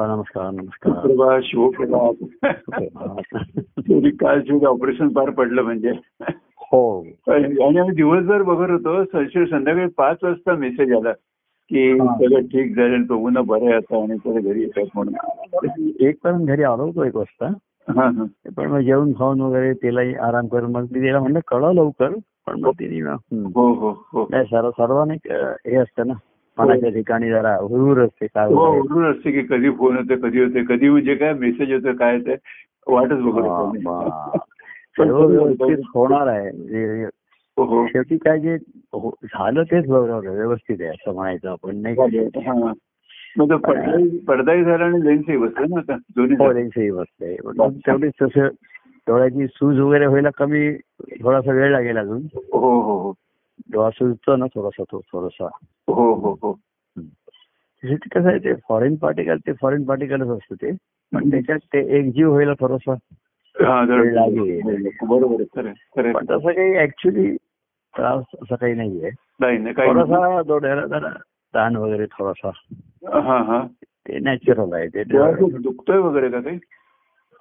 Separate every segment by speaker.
Speaker 1: नमस्कार नमस्कार
Speaker 2: तरी काल शेवटी ऑपरेशन पार पडलं म्हणजे.
Speaker 1: हो.
Speaker 2: आणि आम्ही दिवसभर बघत होतो संशय संध्याकाळी पाच वाजता मेसेज आला की. सगळं ठीक झालं दोघांना बरं आता आणि सगळं घरी येतात म्हणून.
Speaker 1: एक पर्यंत घरी आलो होतो एक वाजता. पण मग जेवण खाऊन वगैरे तिलाही आराम करून मग मी तिला म्हणलं कळव लवकर. पण मग तिने हं.
Speaker 2: हो हो हो.
Speaker 1: नाही सर्व सर्वांनी हे असतं ना मनाच्या ठिकाणी जरा हुरूर असते काय
Speaker 2: हो. उरून असते की कधी फोन होते कधी होते कधी म्हणजे काय मेसेज होतं काय ते वाटच बघत
Speaker 1: हा,
Speaker 2: होतो मी.
Speaker 1: बा. सर्व व्यवस्थित होणार आहे.
Speaker 2: हो हो.
Speaker 1: शेवटी काय जे झालं तेच बरोबर व्यवस्थित आहे असं म्हणायचं आपण नाही
Speaker 2: पडदाही झाला आणि लेन्सही बसलं ना आता
Speaker 1: हो पण मग तेवढीच तसं डोळ्याची सूज वगैरे व्हायला कमी थोडासा वेळ लागेल अजून.
Speaker 2: हो हो हो.
Speaker 1: सुजतो ना थोडासा तो थोडासा.
Speaker 2: हो हो हो.
Speaker 1: कसं आहे ते फॉरेन पार्टिकल ते फॉरेन पार्टिकलच असतं ते. पण त्याच्यात ते एकजीव व्हायला थोडासा.
Speaker 2: हा
Speaker 1: वेळ लागेल.
Speaker 2: बरोबर
Speaker 1: पण. तसं काही ऍक्च्युली त्रास असं काही नाहीये. थोडासा डोळ्याला जरा ताण वगैरे थोडासा.
Speaker 2: हा हा.
Speaker 1: ते नॅचरल आहे ते
Speaker 2: दुखतोय वगैरे का काही?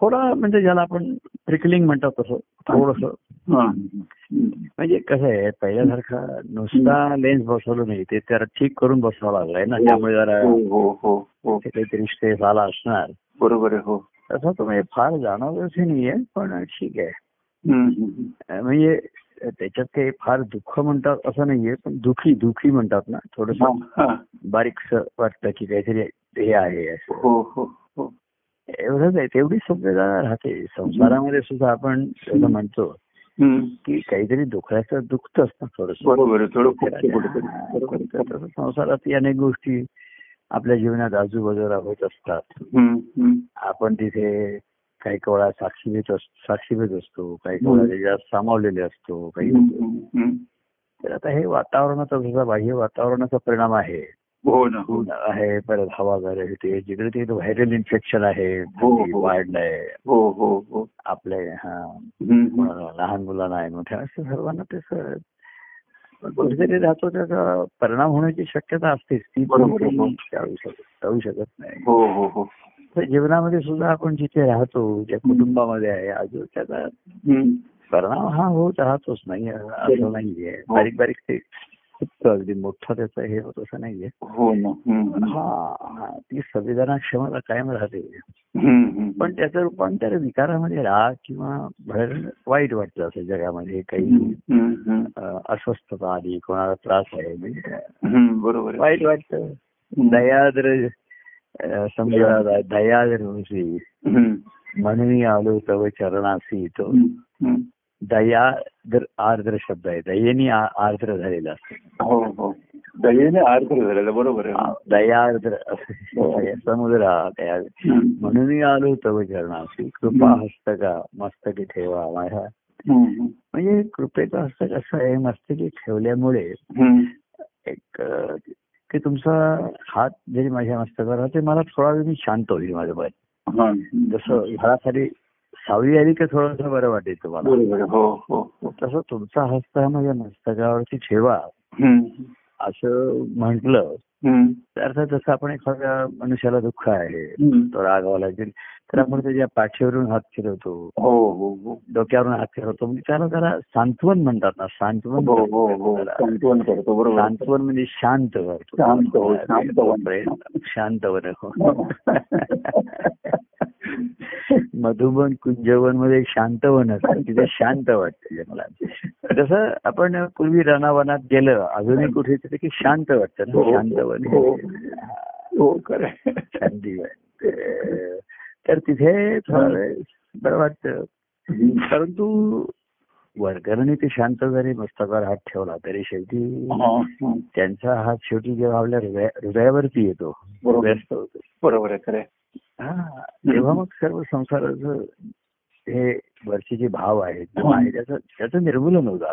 Speaker 1: थोडा म्हणजे ज्याला आपण ट्रिकलिंग म्हणतात तसं थोडस. म्हणजे कसं आहे पहिल्यासारखा नुसता लेन्स बसवलं नाही ते त्याला ठीक करून बसवावं लागलाय ना त्यामुळे जरा
Speaker 2: हो हो हो
Speaker 1: ते काहीतरी स्ट्रेस आला असणार.
Speaker 2: बरोबर आहे हो.
Speaker 1: तसं तुम्ही फार जाणवलंच नाहीये पण ठीक आहे. म्हणजे त्याच्यात काही फार दुःख म्हणतात असं नाहीये पण दुखी दुखी म्हणतात ना थोडस. बारीकस वाटतं की काहीतरी हे आहे असं. एवढंच आहे तेवढी सभ्यता राहते. संसारामध्ये सुद्धा आपण म्हणतो. की काहीतरी दुखायचं दुखतच ना थोडस.
Speaker 2: थोडं
Speaker 1: संसारात अनेक गोष्टी आपल्या जीवनात आजूबाजूला होत असतात. आपण तिथे काही वेळा साक्षीभूत असतो साक्षीभूत असतो काही वेळा त्याच्यात सामावलेले असतो काही. तर आता हे वातावरणाचा जसा बाह्य वातावरणाचा परिणाम आहे.
Speaker 2: हो ना. हो
Speaker 1: आहे परत हवा वगैरे ते जिकडे तिकडे व्हायरल इन्फेक्शन आहे
Speaker 2: हो, हो.
Speaker 1: वाढलंय.
Speaker 2: हो हो हो.
Speaker 1: आपले हा. लहान मुलांना आहे मोठ्या असं सर्वांना ते कुठेतरी राहतो त्याचा परिणाम होण्याची शक्यता असतेच. ती टाळू शकत नाही.
Speaker 2: हो हो हो.
Speaker 1: तर जीवनामध्ये सुद्धा आपण जिथे राहतो ज्या कुटुंबामध्ये आहे अजून त्याचा. परिणाम हा होत राहतोच नाही असं नाहीये. बारीक बारीक ते खुपतं अगदी मोठं त्याचं हे होत असं नाहीये.
Speaker 2: हो
Speaker 1: हा ती संविधाना क्षमता कायम राहते. पण त्याचं रूपांतर विकारामध्ये राग किंवा भर वाईट वाटतं असं जगामध्ये काही अस्वस्थता आली कोणाला त्रास आहे म्हणजे
Speaker 2: बरोबर.
Speaker 1: वाईट वाटतं. दयाद्र समजा दयाद्र. म्हणून आलो तव चरणासी तो दयाद्र आर्द्र शब्द आहे दयेनी आर्द्र झालेला असतो
Speaker 2: हो हो दयेने आर्थ झालेला बरोबर आहे
Speaker 1: आ, दयार्द्र असं समुद्र हा दया. म्हणून आलो तव चरणासी कृपा हस्तका मस्तकी ठेवा माझ्या. म्हणजे कृपेचं हस्त कसं आहे मस्तकी ठेवल्यामुळे. एक की तुमचा हात जरी माझ्या मस्तकावर राहते मला थोडा वेळ मी शांत होईल माझं मन
Speaker 2: हा.
Speaker 1: जसं झाडाखाली सावली आली की थोडंसं बरं वाटेल तुम्हाला.
Speaker 2: हो हो हो.
Speaker 1: तसं तुमचा हस्त माझ्या मस्तकावरती ठेवा. असं म्हटलं अर्थात जसं आपण एखाद्या मनुष्याला दुःख आहे. तो रागावला लागेल तर आपण त्याच्या पाठीवरून हात फिरवतो.
Speaker 2: हो हो हो.
Speaker 1: डोक्यावरून हात फिरवतो. म्हणजे त्याला जरा सांत्वन म्हणतात ना सांत्वन.
Speaker 2: सांत्वन करतो बरोबर.
Speaker 1: सांत्वन म्हणजे शांत करतो.
Speaker 2: शांत.
Speaker 1: मधुबन कुंजवनमध्ये शांतवन असतं. तिथे शांत वाटतं मला तसं आपण पूर्वी रणावनात गेलं अजूनही कुठेतरी की शांत वाटतं शांतवन
Speaker 2: हो. खरं.
Speaker 1: तर तिथे बरं वाटतं परंतु वर्गरणी ते शांत जरी मस्तकावर हात ठेवला तरी शेवटी. त्यांचा हात शेवटी जेव्हा आपल्या हृदया हृदयावरती येतो. व्यस्त होतो
Speaker 2: बरोबर आहे खरं.
Speaker 1: हा तेव्हा मग सर्व संसाराचं हे वरचे जे भाव आहेत त्याचं त्याचं निर्मूलन होतं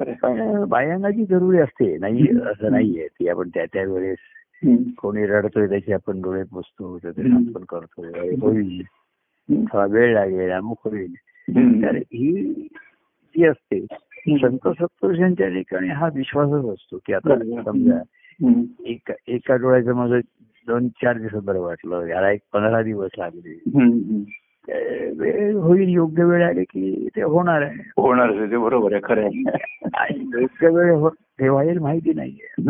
Speaker 1: बायांगाची जरुरी असते नाही असं नाहीये ती आपण त्या त्या वेळेस. कोणी रडतोय त्याचे आपण डोळे पुसतो त्याचे. आपण करतोय होईल. थोडा वेळ लागेल अमुक होईल. तर ही जी असते संत सत्पुरुषांच्या ठिकाणी हा विश्वासच असतो की आता. समजा. एका एका डोळ्याचं माझं दोन चार दिवसात बरं वाटलं याला एक पंधरा दिवस लागले. ते वेळ होईल योग्य वेळ आली की ते होणार आहे
Speaker 2: होणार आहे ते बरोबर आहे खरं आहे
Speaker 1: आणि योग्य वेळ हो- तेव्हा येईल माहिती नाहीये.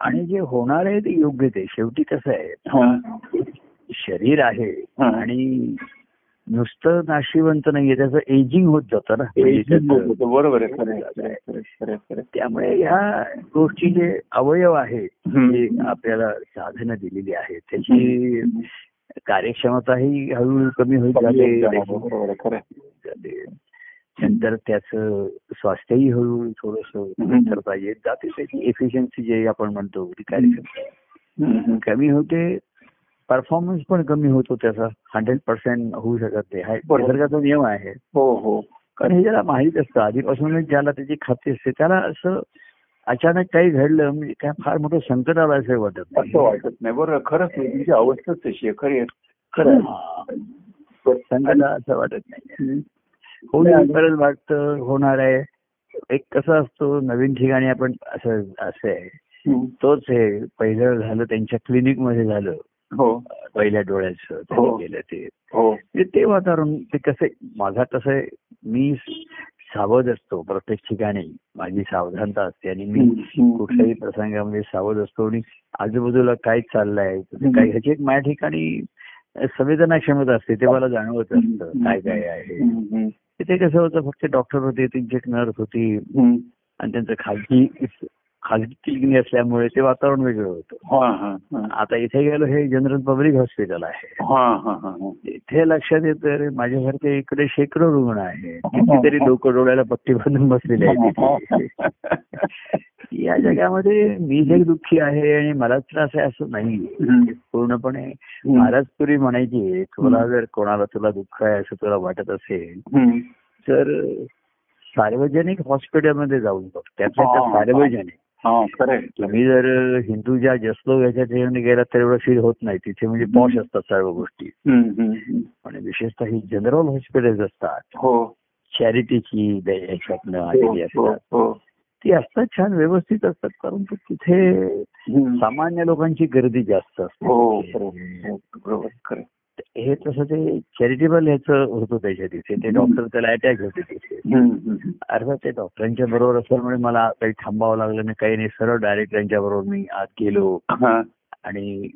Speaker 1: आणि जे होणार आहे ते योग्य ते शेवटी कसं आहे. शरीर आहे. आणि नुसतं नाशिवंत नाहीये त्याचं एजिंग होत जातं ना
Speaker 2: बरोबर आहे.
Speaker 1: त्यामुळे ह्या गोष्टी जे अवयव आहेत. जे आपल्याला साधनं दिलेली आहेत त्याची कार्यक्षमताही हळूहळू कमी होत झाले. नंतर त्याचं स्वास्थ्यही हळूहळू थोडस
Speaker 2: हम्म.
Speaker 1: करता येत जाते त्याची एफिशियन्सी जे आपण म्हणतो ती कार्यक्षमता
Speaker 2: हम्म. हम्म.
Speaker 1: कमी होते परफॉर्मन्स पण कमी होतो त्याचा हंड्रेड पर्सेंट होऊ शकत नाही हा. निसर्गाचा नियम आहे
Speaker 2: हो हो
Speaker 1: कारण हे ज्याला माहीत असतं आधीपासूनच ज्याला त्याची खात्री असते त्याला असं अचानक काही घडलं म्हणजे काय फार मोठं संकट आलं असं वाटत.
Speaker 2: असं वाटत नाही बरोबर खरंच तुमची अवस्थाच तशी आहे खरी खरं.
Speaker 1: हा. संकट असं वाटत नाही. होईल परत वाटतं होणार आहे एक कसं असतो नवीन ठिकाणी आपण असं असं आहे. तोच हे पहिलं झालं त्यांच्या क्लिनिकमध्ये झालं
Speaker 2: हो
Speaker 1: पहिल्या डोळ्याचं
Speaker 2: हो.
Speaker 1: त्यांनी केलं ते
Speaker 2: हो
Speaker 1: म्हणजे ते वातावरण ते कसं माझा कसं मी सावध असतो प्रत्येक ठिकाणी माझी सावधानता असते आणि मी. कुठल्याही प्रसंगामध्ये सावध असतो आणि आजूबाजूला काय चाललंय काही ह्याची एक माझ्या ठिकाणी संवेदना क्षमता असते ते मला जाणवत असतं काय काय आहे
Speaker 2: हम्म. हम्म.
Speaker 1: ते कसं होतं फक्त डॉक्टर होते त्यांची एक नर्स होती. आणि त्यांचं खाजगी खाजगी क्लिनिक असल्यामुळे ते वातावरण वेगळं होतं
Speaker 2: हा हा हा
Speaker 1: आता इथे गेलो हे जनरल पब्लिक हॉस्पिटल आहे
Speaker 2: हा हा हा हा.
Speaker 1: इथे लक्षात येतं माझ्यासारखे इकडे शेकडो रुग्ण आहेत कितीतरी लोक डोळ्याला पट्टी बांधून बसलेले आहेत. या जगामध्ये मी जे दुःखी आहे आणि मला त्रास आहे असं नाही. पूर्णपणे. महाराज पुरी म्हणायची तुला जर कोणाला तुला दुःख आहे असं तुला वाटत असेल. तर सार्वजनिक हॉस्पिटलमध्ये जाऊन बघ त्यातल्या
Speaker 2: हा.
Speaker 1: त्यात सार्वजनिक
Speaker 2: हा आहे.
Speaker 1: तुम्ही जर हिंदूच्या जसलो याच्या ठिकाणी गेलात तर एवढं फील होत नाही. तिथे म्हणजे पॉश असतात सर्व गोष्टी. आणि विशेषतः ही जनरल हॉस्पिटल्स असतात.
Speaker 2: हो.
Speaker 1: चॅरिटीची याच्यातनं
Speaker 2: हो
Speaker 1: आलेली
Speaker 2: हो
Speaker 1: असतात.
Speaker 2: हो.
Speaker 1: ती असतात छान व्यवस्थित असतात. परंतु तिथे. सामान्य लोकांची गर्दी जास्त
Speaker 2: हो
Speaker 1: असते.
Speaker 2: हो.
Speaker 1: हे तसं ते चॅरिटेबल ह्याचं होतं त्याच्या तिथे ते डॉक्टर त्याला अटॅक होते तिथे. अर्थात ते डॉक्टरांच्या बरोबर असल्यामुळे मला काही थांबावं लागलं नाही. काही नाही सरळ डायरेक्ट त्यांच्या बरोबर मी आत गेलो.
Speaker 2: हा.
Speaker 1: आणि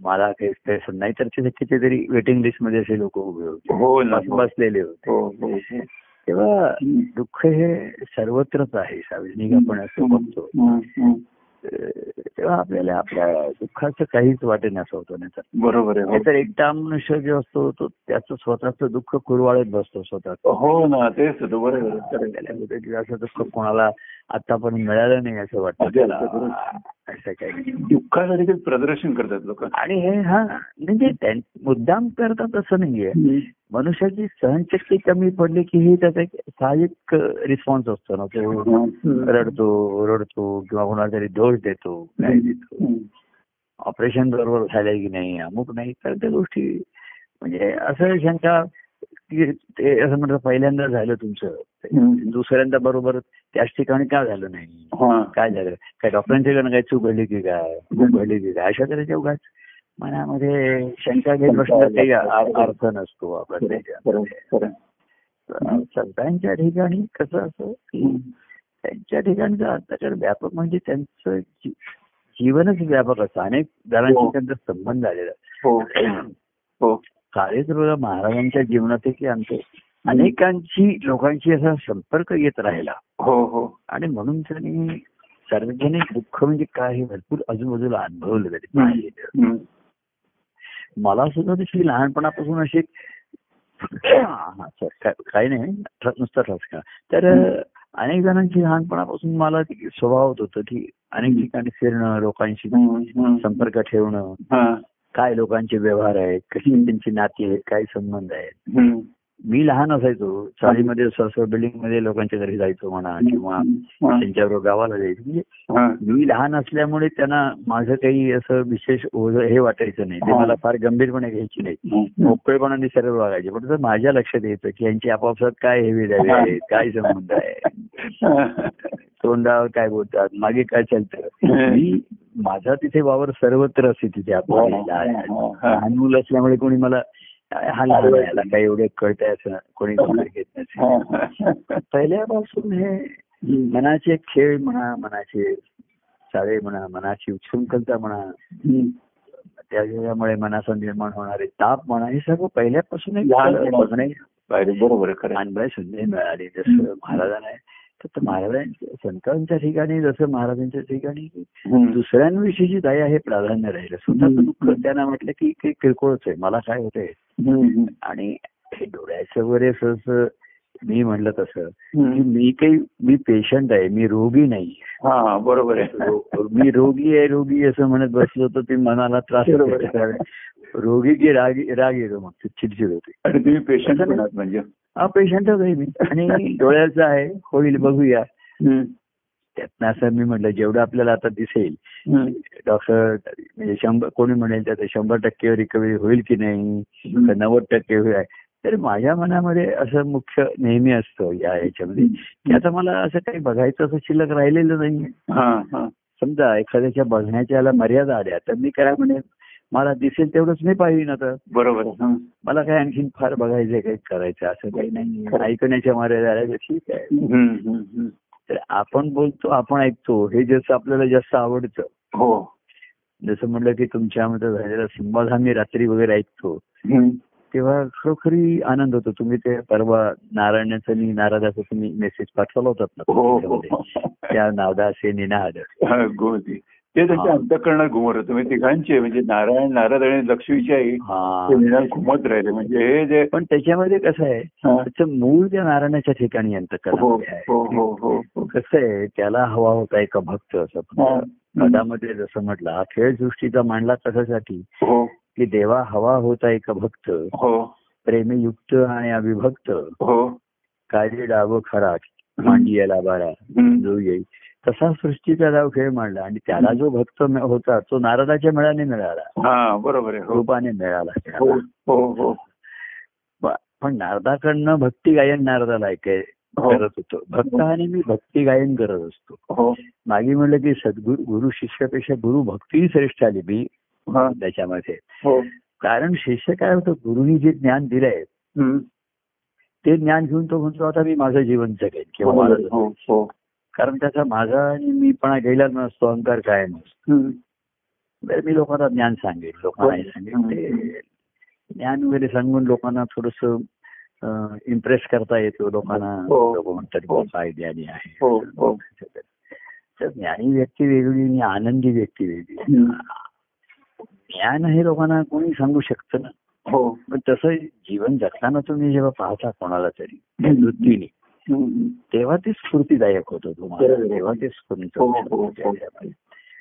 Speaker 1: मला काही नाही. तर तिथे कितीतरी वेटिंग लिस्टमध्ये असे लोक उभे होते.
Speaker 2: हो
Speaker 1: बस- बसलेले होते.
Speaker 2: हो हो. हो.
Speaker 1: तेव्हा दुःख हे सर्वत्रच आहे. सार्वजनिक आपण असं बघतो. तेव्हा आपल्याला आपल्या दुःखाचं काहीच वाटे असं होतं नाही तर.
Speaker 2: बरोबर आहे
Speaker 1: नाहीतर एकटा मनुष्य जो असतो तो त्याचं स्वतःचं दुःख कुरवाळत बसतो स्वतःच.
Speaker 2: हो ना तेच बरोबर.
Speaker 1: त्याला असं दुःख कोणाला आतापर्यंत मिळालं नाही असं वाटतं. असं काही
Speaker 2: दुःखासाठी प्रदर्शन करतात लोक.
Speaker 1: आणि हे हा म्हणजे मुद्दाम करतात असं नाहीये. मनुष्याची सहनशक्ती कमी पडली की ही त्याचा एक साहजिक रिस्पॉन्स असतो ना. तो रडतो रडतो किंवा कोणाला तरी दोष देतो. काय देतो. ऑपरेशन बरोबर झालंय की नाही अमुक नाही तर त्या गोष्टी म्हणजे असं शंका ते असं म्हणतात पहिल्यांदा झालं तुमचं. दुसऱ्यांदा बरोबर त्याच ठिकाणी का झालं नाही? काय झालं? काय डॉक्टरांच्याकडनं काय चूक घडली की काय? चूक घडली की काय? अशा तऱ्हेच्या उगाच मनामध्ये शंका घेत बसण्यात काही अर्थ नसतो आपण त्याच्यामध्ये. संतांच्या ठिकाणी कसं असं की त्यांच्या ठिकाणचा अत्याचार व्यापक म्हणजे त्यांचं जीवनच व्यापक असतं. अनेक जणांशी
Speaker 2: हो.
Speaker 1: त्यांचा संबंध आलेला बघा महाराजांच्या जीवनात की आमचे अनेकांची लोकांशी असा संपर्क येत राहिला
Speaker 2: हो हो
Speaker 1: आणि म्हणून त्यांनी सार्वजनिक दुःख म्हणजे काय हे भरपूर आजूबाजूला अनुभवलं.
Speaker 2: हम्म.
Speaker 1: मला सुद्धा तशी लहानपणापासून अशी काही नाही नुसतं ठसका तर अनेक जणांची लहानपणापासून मला स्वभाव होतं की अनेक ठिकाणी फिरणं लोकांशी. संपर्क ठेवणं. काय लोकांचे व्यवहार आहेत कशी त्यांची नाती आहेत काय संबंध आहेत. मी लहान असायचो चाळीमध्ये बिल्डिंगमध्ये लोकांच्या घरी जायचो म्हणा किंवा
Speaker 2: हा,
Speaker 1: त्यांच्याबरोबर गावाला जायचो. म्हणजे
Speaker 2: हा,
Speaker 1: मी लहान असल्यामुळे त्यांना माझं काही असं विशेष ओझं हे वाटायचं नाही. ते
Speaker 2: हा.
Speaker 1: मला फार गंभीरपणे घ्यायची नाही.
Speaker 2: हा,
Speaker 1: मोकळेपणाने सर्व वागायचे. पण जर माझ्या लक्षात यायचं की यांची आपापसात काय हेवी द्यावे आहेत काय संबंध आहे. तोंडावर काय बोलतात मागे काय चालतं. मी माझा तिथे वावर सर्वत्र असे तिथे आपण लहान मुलं असल्यामुळे कोणी मला हा याला काही एवढे कळतंय असं कोणी घेत नसेल पहिल्यापासून हे मनाचे खेळ म्हणा मनाचे चाळे म्हणा मनाची उच्छृंखलता म्हणा त्याच्यामुळे मनाचा निर्माण होणारे ताप म्हणा हे सर्व पहिल्यापासून. बघणे.
Speaker 2: बरोबर.
Speaker 1: अनुभव संधी मिळाली. जसं महाराजांना तर महाराजांच्या संतांच्या ठिकाणी जसं महाराजांच्या ठिकाणी. दुसऱ्यांविषयीची दया हे प्राधान्य राहिलं. स्वतःचं दुःख त्यांना म्हटलं की किरकोळच आहे. मला काय होतंय. आणि हे डोळ्याचं वगैरे सहज मी म्हणलं तसं की. मी काही मी पेशंट आहे मी रोगी नाही.
Speaker 2: हा बरोबर आहे.
Speaker 1: मी रोगी आहे रोगी असं म्हणत बसलो तर ते मनाला त्रास. रोगी की राग राग येतो मग ते चिडचिड होते.
Speaker 2: आणि तुम्ही पेशंट म्हणजे?
Speaker 1: पेशंटच आहे मी. आणि डोळ्याचं आहे होईल बघूया. त्यातनं असं मी म्हटलं जेवढं आपल्याला आता दिसेल. डॉक्टर म्हणजे शंभर कोणी म्हणेल त्याचं शंभर टक्के रिकव्हरी होईल की नाही नव्वद टक्के होईल तर माझ्या मनामध्ये असं मुख्य नेहमी असतं या याच्यामध्ये की आता मला असं काही बघायचं असं शिल्लक राहिलेलं नाही समजा एखाद्याच्या बघण्याच्या मर्यादा आल्या तर मी काय म्हणे मला दिसेल तेवढंच मी पाहिजे आता.
Speaker 2: बरोबर. हं.
Speaker 1: मला काय आणखीन फार बघायचंय काही करायचं असं काही नाही ऐकण्याच्या मर्यादा ठीक आहे. तर आपण बोलतो आपण ऐकतो हे जसं आपल्याला जास्त आवडतं.
Speaker 2: हो.
Speaker 1: जसं म्हटलं की तुमच्यामध्ये झालेला संवाद हा मी रात्री वगैरे ऐकतो. तेव्हा खरोखरी आनंद होतो. तुम्ही ते परवा नारायणाचं आणि नारदाचं तुम्ही मेसेज पाठवला होतात ना
Speaker 2: हो. हो.
Speaker 1: त्या नादासे निनाद.
Speaker 2: हा, गोदी ते त्याच्या. अंतकरणात घुमत होते म्हणजे तिघांचे म्हणजे नारायण नारद आणि लक्ष्मीची आई
Speaker 1: हा.
Speaker 2: ते निदान घुमत राहिले. म्हणजे हे जे
Speaker 1: पण त्याच्यामध्ये कसं आहे. त्याचं मूळ त्या नारायणाच्या ठिकाणी अंतकरणामध्ये
Speaker 2: हो हो हो हो.
Speaker 1: कसं आहे त्याला हवा होता एका भक्त असं पदामध्ये जसं म्हटलं हा खेळ सृष्टीचा मांडला कशासाठी? की देवा हवा होता एक भक्त
Speaker 2: हो.
Speaker 1: प्रेमयुक्त आणि अविभक्त.
Speaker 2: हो.
Speaker 1: कार्य डाव खरा मांडी याला बारा. जो येईल. तसा सृष्टीचा डाव खेळ मांडला. आणि त्याला जो भक्त होता तो नारदाच्या मेळाने मिळाला.
Speaker 2: बरोबर हो.
Speaker 1: रूपाने मिळाला
Speaker 2: हो. हो
Speaker 1: पण नारदाकडनं भक्ती गायन नारदाला ऐकाय. करत होतो. भक्त आणि मी भक्ती गायन करत असतो. मागे म्हणलं की सद्गुरु गुरु शिष्यापेक्षा गुरु भक्ती श्रेष्ठ आली मी
Speaker 2: हा.
Speaker 1: त्याच्यामध्ये.
Speaker 2: हो.
Speaker 1: कारण शिष्य काय होतं गुरुनी जे ज्ञान दिलंय. ते ज्ञान घेऊन तो म्हणतो आता मी माझं जीवन जगेन किंवा कारण त्याचा माझा आणि मीपणा गेला नसतो अहंकार काय नसतो मी लोकांना ज्ञान सांगेन लोकांना हे
Speaker 2: हो.
Speaker 1: ते ज्ञान वगैरे सांगून लोकांना थोडस इम्प्रेस करता येतो लोकांना
Speaker 2: हो.
Speaker 1: लोक म्हणतात
Speaker 2: हो.
Speaker 1: काय ज्ञानी आहे
Speaker 2: हो हो
Speaker 1: तर ज्ञानी व्यक्ती वेगळी आणि आनंदी व्यक्ती वेगळी. ज्ञान हे लोकांना कोणी सांगू शकतं ना
Speaker 2: हो
Speaker 1: पण तसं जीवन जगताना तुम्ही जेव्हा पाहता कोणाला तरी. वृत्तीने. तेव्हा ते स्फूर्तीदायक होतं
Speaker 2: बरोबर.
Speaker 1: तेव्हा ते स्फूर्ती
Speaker 2: हो, हो,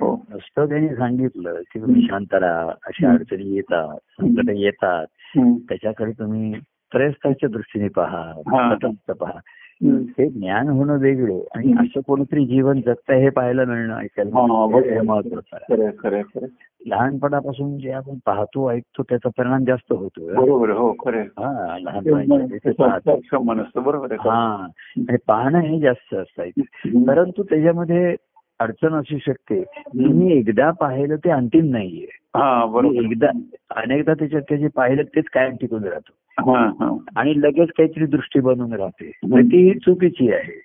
Speaker 2: हो.
Speaker 1: नुसतं त्यांनी सांगितलं की तुम्ही शांत राहा अशा. अडचणी येतात संकट येतात. त्याच्याकडे तुम्ही त्रयस्थाच्या दृष्टीने पहा पहा. हे ज्ञान होणं वेगळं आणि असं कोणतरी जीवन जगताय हे पाहायला मिळणं ऐकायला महत्वाचं आहे.
Speaker 2: खरं खरं खरं
Speaker 1: लहानपणापासून जे आपण पाहतो ऐकतो त्याचा परिणाम जास्त होतो.
Speaker 2: बरोबर हो.
Speaker 1: हा
Speaker 2: बरोबर आहे
Speaker 1: हा आणि पाहणं हे जास्त असतं. परंतु त्याच्यामध्ये अडचण असू शकते. तुम्ही एकदा पाहिलं ते अंतिम नाहीये.
Speaker 2: हा
Speaker 1: एकदा अनेकदा त्याच्यात त्याचे पाहिलं तेच कायम टिकून राहतो. आणि लगेच काहीतरी दृष्टी बनून राहते. ती चुकीची आहे.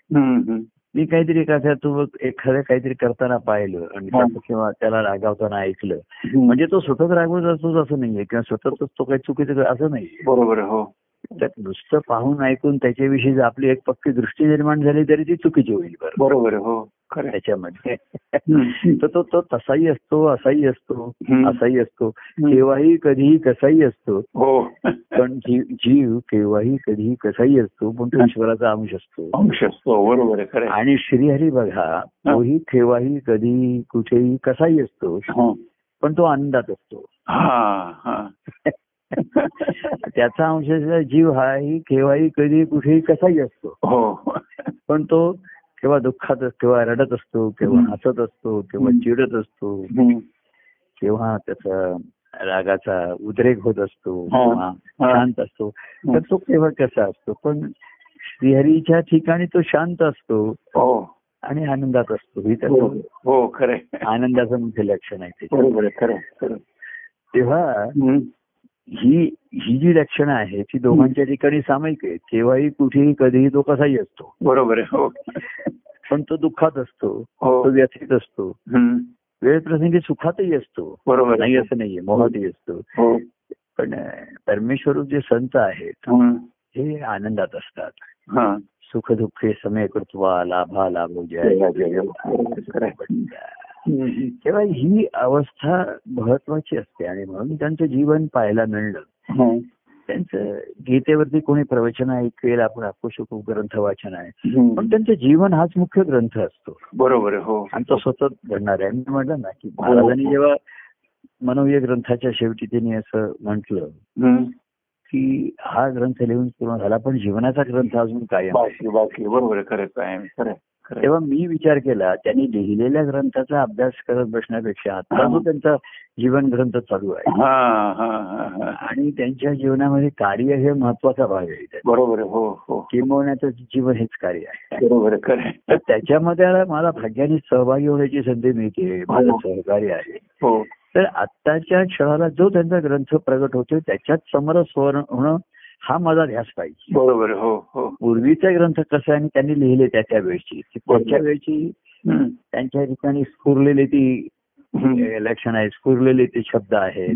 Speaker 1: मी काहीतरी एखाद्या तू एखादं काहीतरी करताना पाहिलं आणि किंवा त्याला रागावताना ऐकलं. म्हणजे तो स्वतःच रागवत असतोच असं नाहीये किंवा स्वतःच तो काही चुकीचं असं नाहीये.
Speaker 2: बरोबर हो.
Speaker 1: तर नुसतं पाहून ऐकून त्याच्याविषयी आपली एक पक्की दृष्टी निर्माण झाली तरी ती चुकीची होईल बरं.
Speaker 2: बरोबर हो.
Speaker 1: त्याच्यामध्ये.
Speaker 2: हम्म.
Speaker 1: तर तो तो तसाही असतो असाही असतो. असाही असतो. केव्हाही कधीही कसाही असतो.
Speaker 2: हो.
Speaker 1: पण जीव केव्हाही कधीही कसाही असतो पण तो ईश्वराचा अंश असतो.
Speaker 2: अंश असतो. बरोबर.
Speaker 1: आणि श्रीहरी बघा तोही केव्हाही कधी कुठेही कसाही असतो.
Speaker 2: हा.
Speaker 1: पण तो आनंदात असतो.
Speaker 2: हा हा.
Speaker 1: त्याचा अंशाचा जीव हा ही केव्हाही कधी कुठेही कसाही असतो.
Speaker 2: हो.
Speaker 1: पण तो केव्हा दुःखात असतो केव्हा रडत असतो केव्हा. हसत असतो केव्हा. चिडत असतो. केव्हा त्याचा रागाचा उद्रेक होत असतो
Speaker 2: हा.
Speaker 1: किंवा
Speaker 2: हा.
Speaker 1: शांत असतो तर तो केव्हा कसा असतो पण श्रीहरीच्या ठिकाणी तो शांत असतो
Speaker 2: हो
Speaker 1: आणि आनंदात असतो ही
Speaker 2: हो
Speaker 1: त्याचं
Speaker 2: हो खरंय
Speaker 1: आनंदाचं मुख्य लक्षण आहे त्याच्यात.
Speaker 2: बरोबर आहे खरं खरं
Speaker 1: तेव्हा. ही ही जी लक्षणं आहेत ती दोघांच्या ठिकाणी सामायिक आहे केव्हाही कुठेही कधीही तो कसाही असतो.
Speaker 2: बरोबर आहे हो.
Speaker 1: पण तो दुःखात असतो
Speaker 2: हो.
Speaker 1: तो व्यथित असतो. वेळ प्रसंगी सुखातही असतो.
Speaker 2: बरोबर
Speaker 1: नाही असं नाहीये मोहातही असतो.
Speaker 2: हो.
Speaker 1: पण परमेश्वर जे संत आहेत. हे आनंदात असतात.
Speaker 2: हा.
Speaker 1: सुख दुःखे समय कृत्वा लाभा लाभो जय
Speaker 2: आहे.
Speaker 1: तेव्हा ही अवस्था महत्वाची असते आणि म्हणून त्यांचं जीवन पाहायला मिळलं
Speaker 2: हम्म.
Speaker 1: त्यांचं गीतेवरती कोणी प्रवचन ऐकेल आपण अकुशक ग्रंथ वाचन आहे. पण त्यांचं जीवन हाच मुख्य ग्रंथ असतो
Speaker 2: बरोबर आहे हो
Speaker 1: आणि तो सतत घडणार आहे मी म्हटलं ना की महाराजांनी जेव्हा मनोय ग्रंथाच्या शेवटी त्यांनी असं म्हटलं. की हा ग्रंथ लिहून पूर्ण झाला पण जीवनाचा ग्रंथ अजून आहे.
Speaker 2: बाकी बाकी बरोबर आहे खरं काय खरं खरं
Speaker 1: तेव्हा मी विचार केला त्यांनी लिहिलेल्या ग्रंथाचा अभ्यास करत बसण्यापेक्षा आता जो त्यांचा जीवन ग्रंथ चालू आहे.
Speaker 2: हा हा हा हा.
Speaker 1: आणि त्यांच्या जीवनामध्ये कार्य हे महत्त्वाचा भाग आहे.
Speaker 2: बरोबर हो हो.
Speaker 1: किंबवण्याचं जीवन हेच कार्य आहे.
Speaker 2: बरोबर.
Speaker 1: तर त्याच्यामध्ये मला भाग्याने सहभागी होण्याची संधी मिळते माझं
Speaker 2: हो.
Speaker 1: सहकार्य आहे.
Speaker 2: हो.
Speaker 1: तर आत्ताच्या क्षणाला जो त्यांचा ग्रंथ प्रगट होतोय त्याच्यात समरस होणं हा माझा ध्यास पाहिजे.
Speaker 2: बरोबर आहे हो हो.
Speaker 1: पूर्वीचा ग्रंथ कसा आहे आणि त्यांनी लिहिले त्या त्या वेळची. ती त्याच्या वेळची. त्यांच्या ठिकाणी स्फुरलेली ती लक्षण आहे स्फुरलेले ते शब्द आहेत.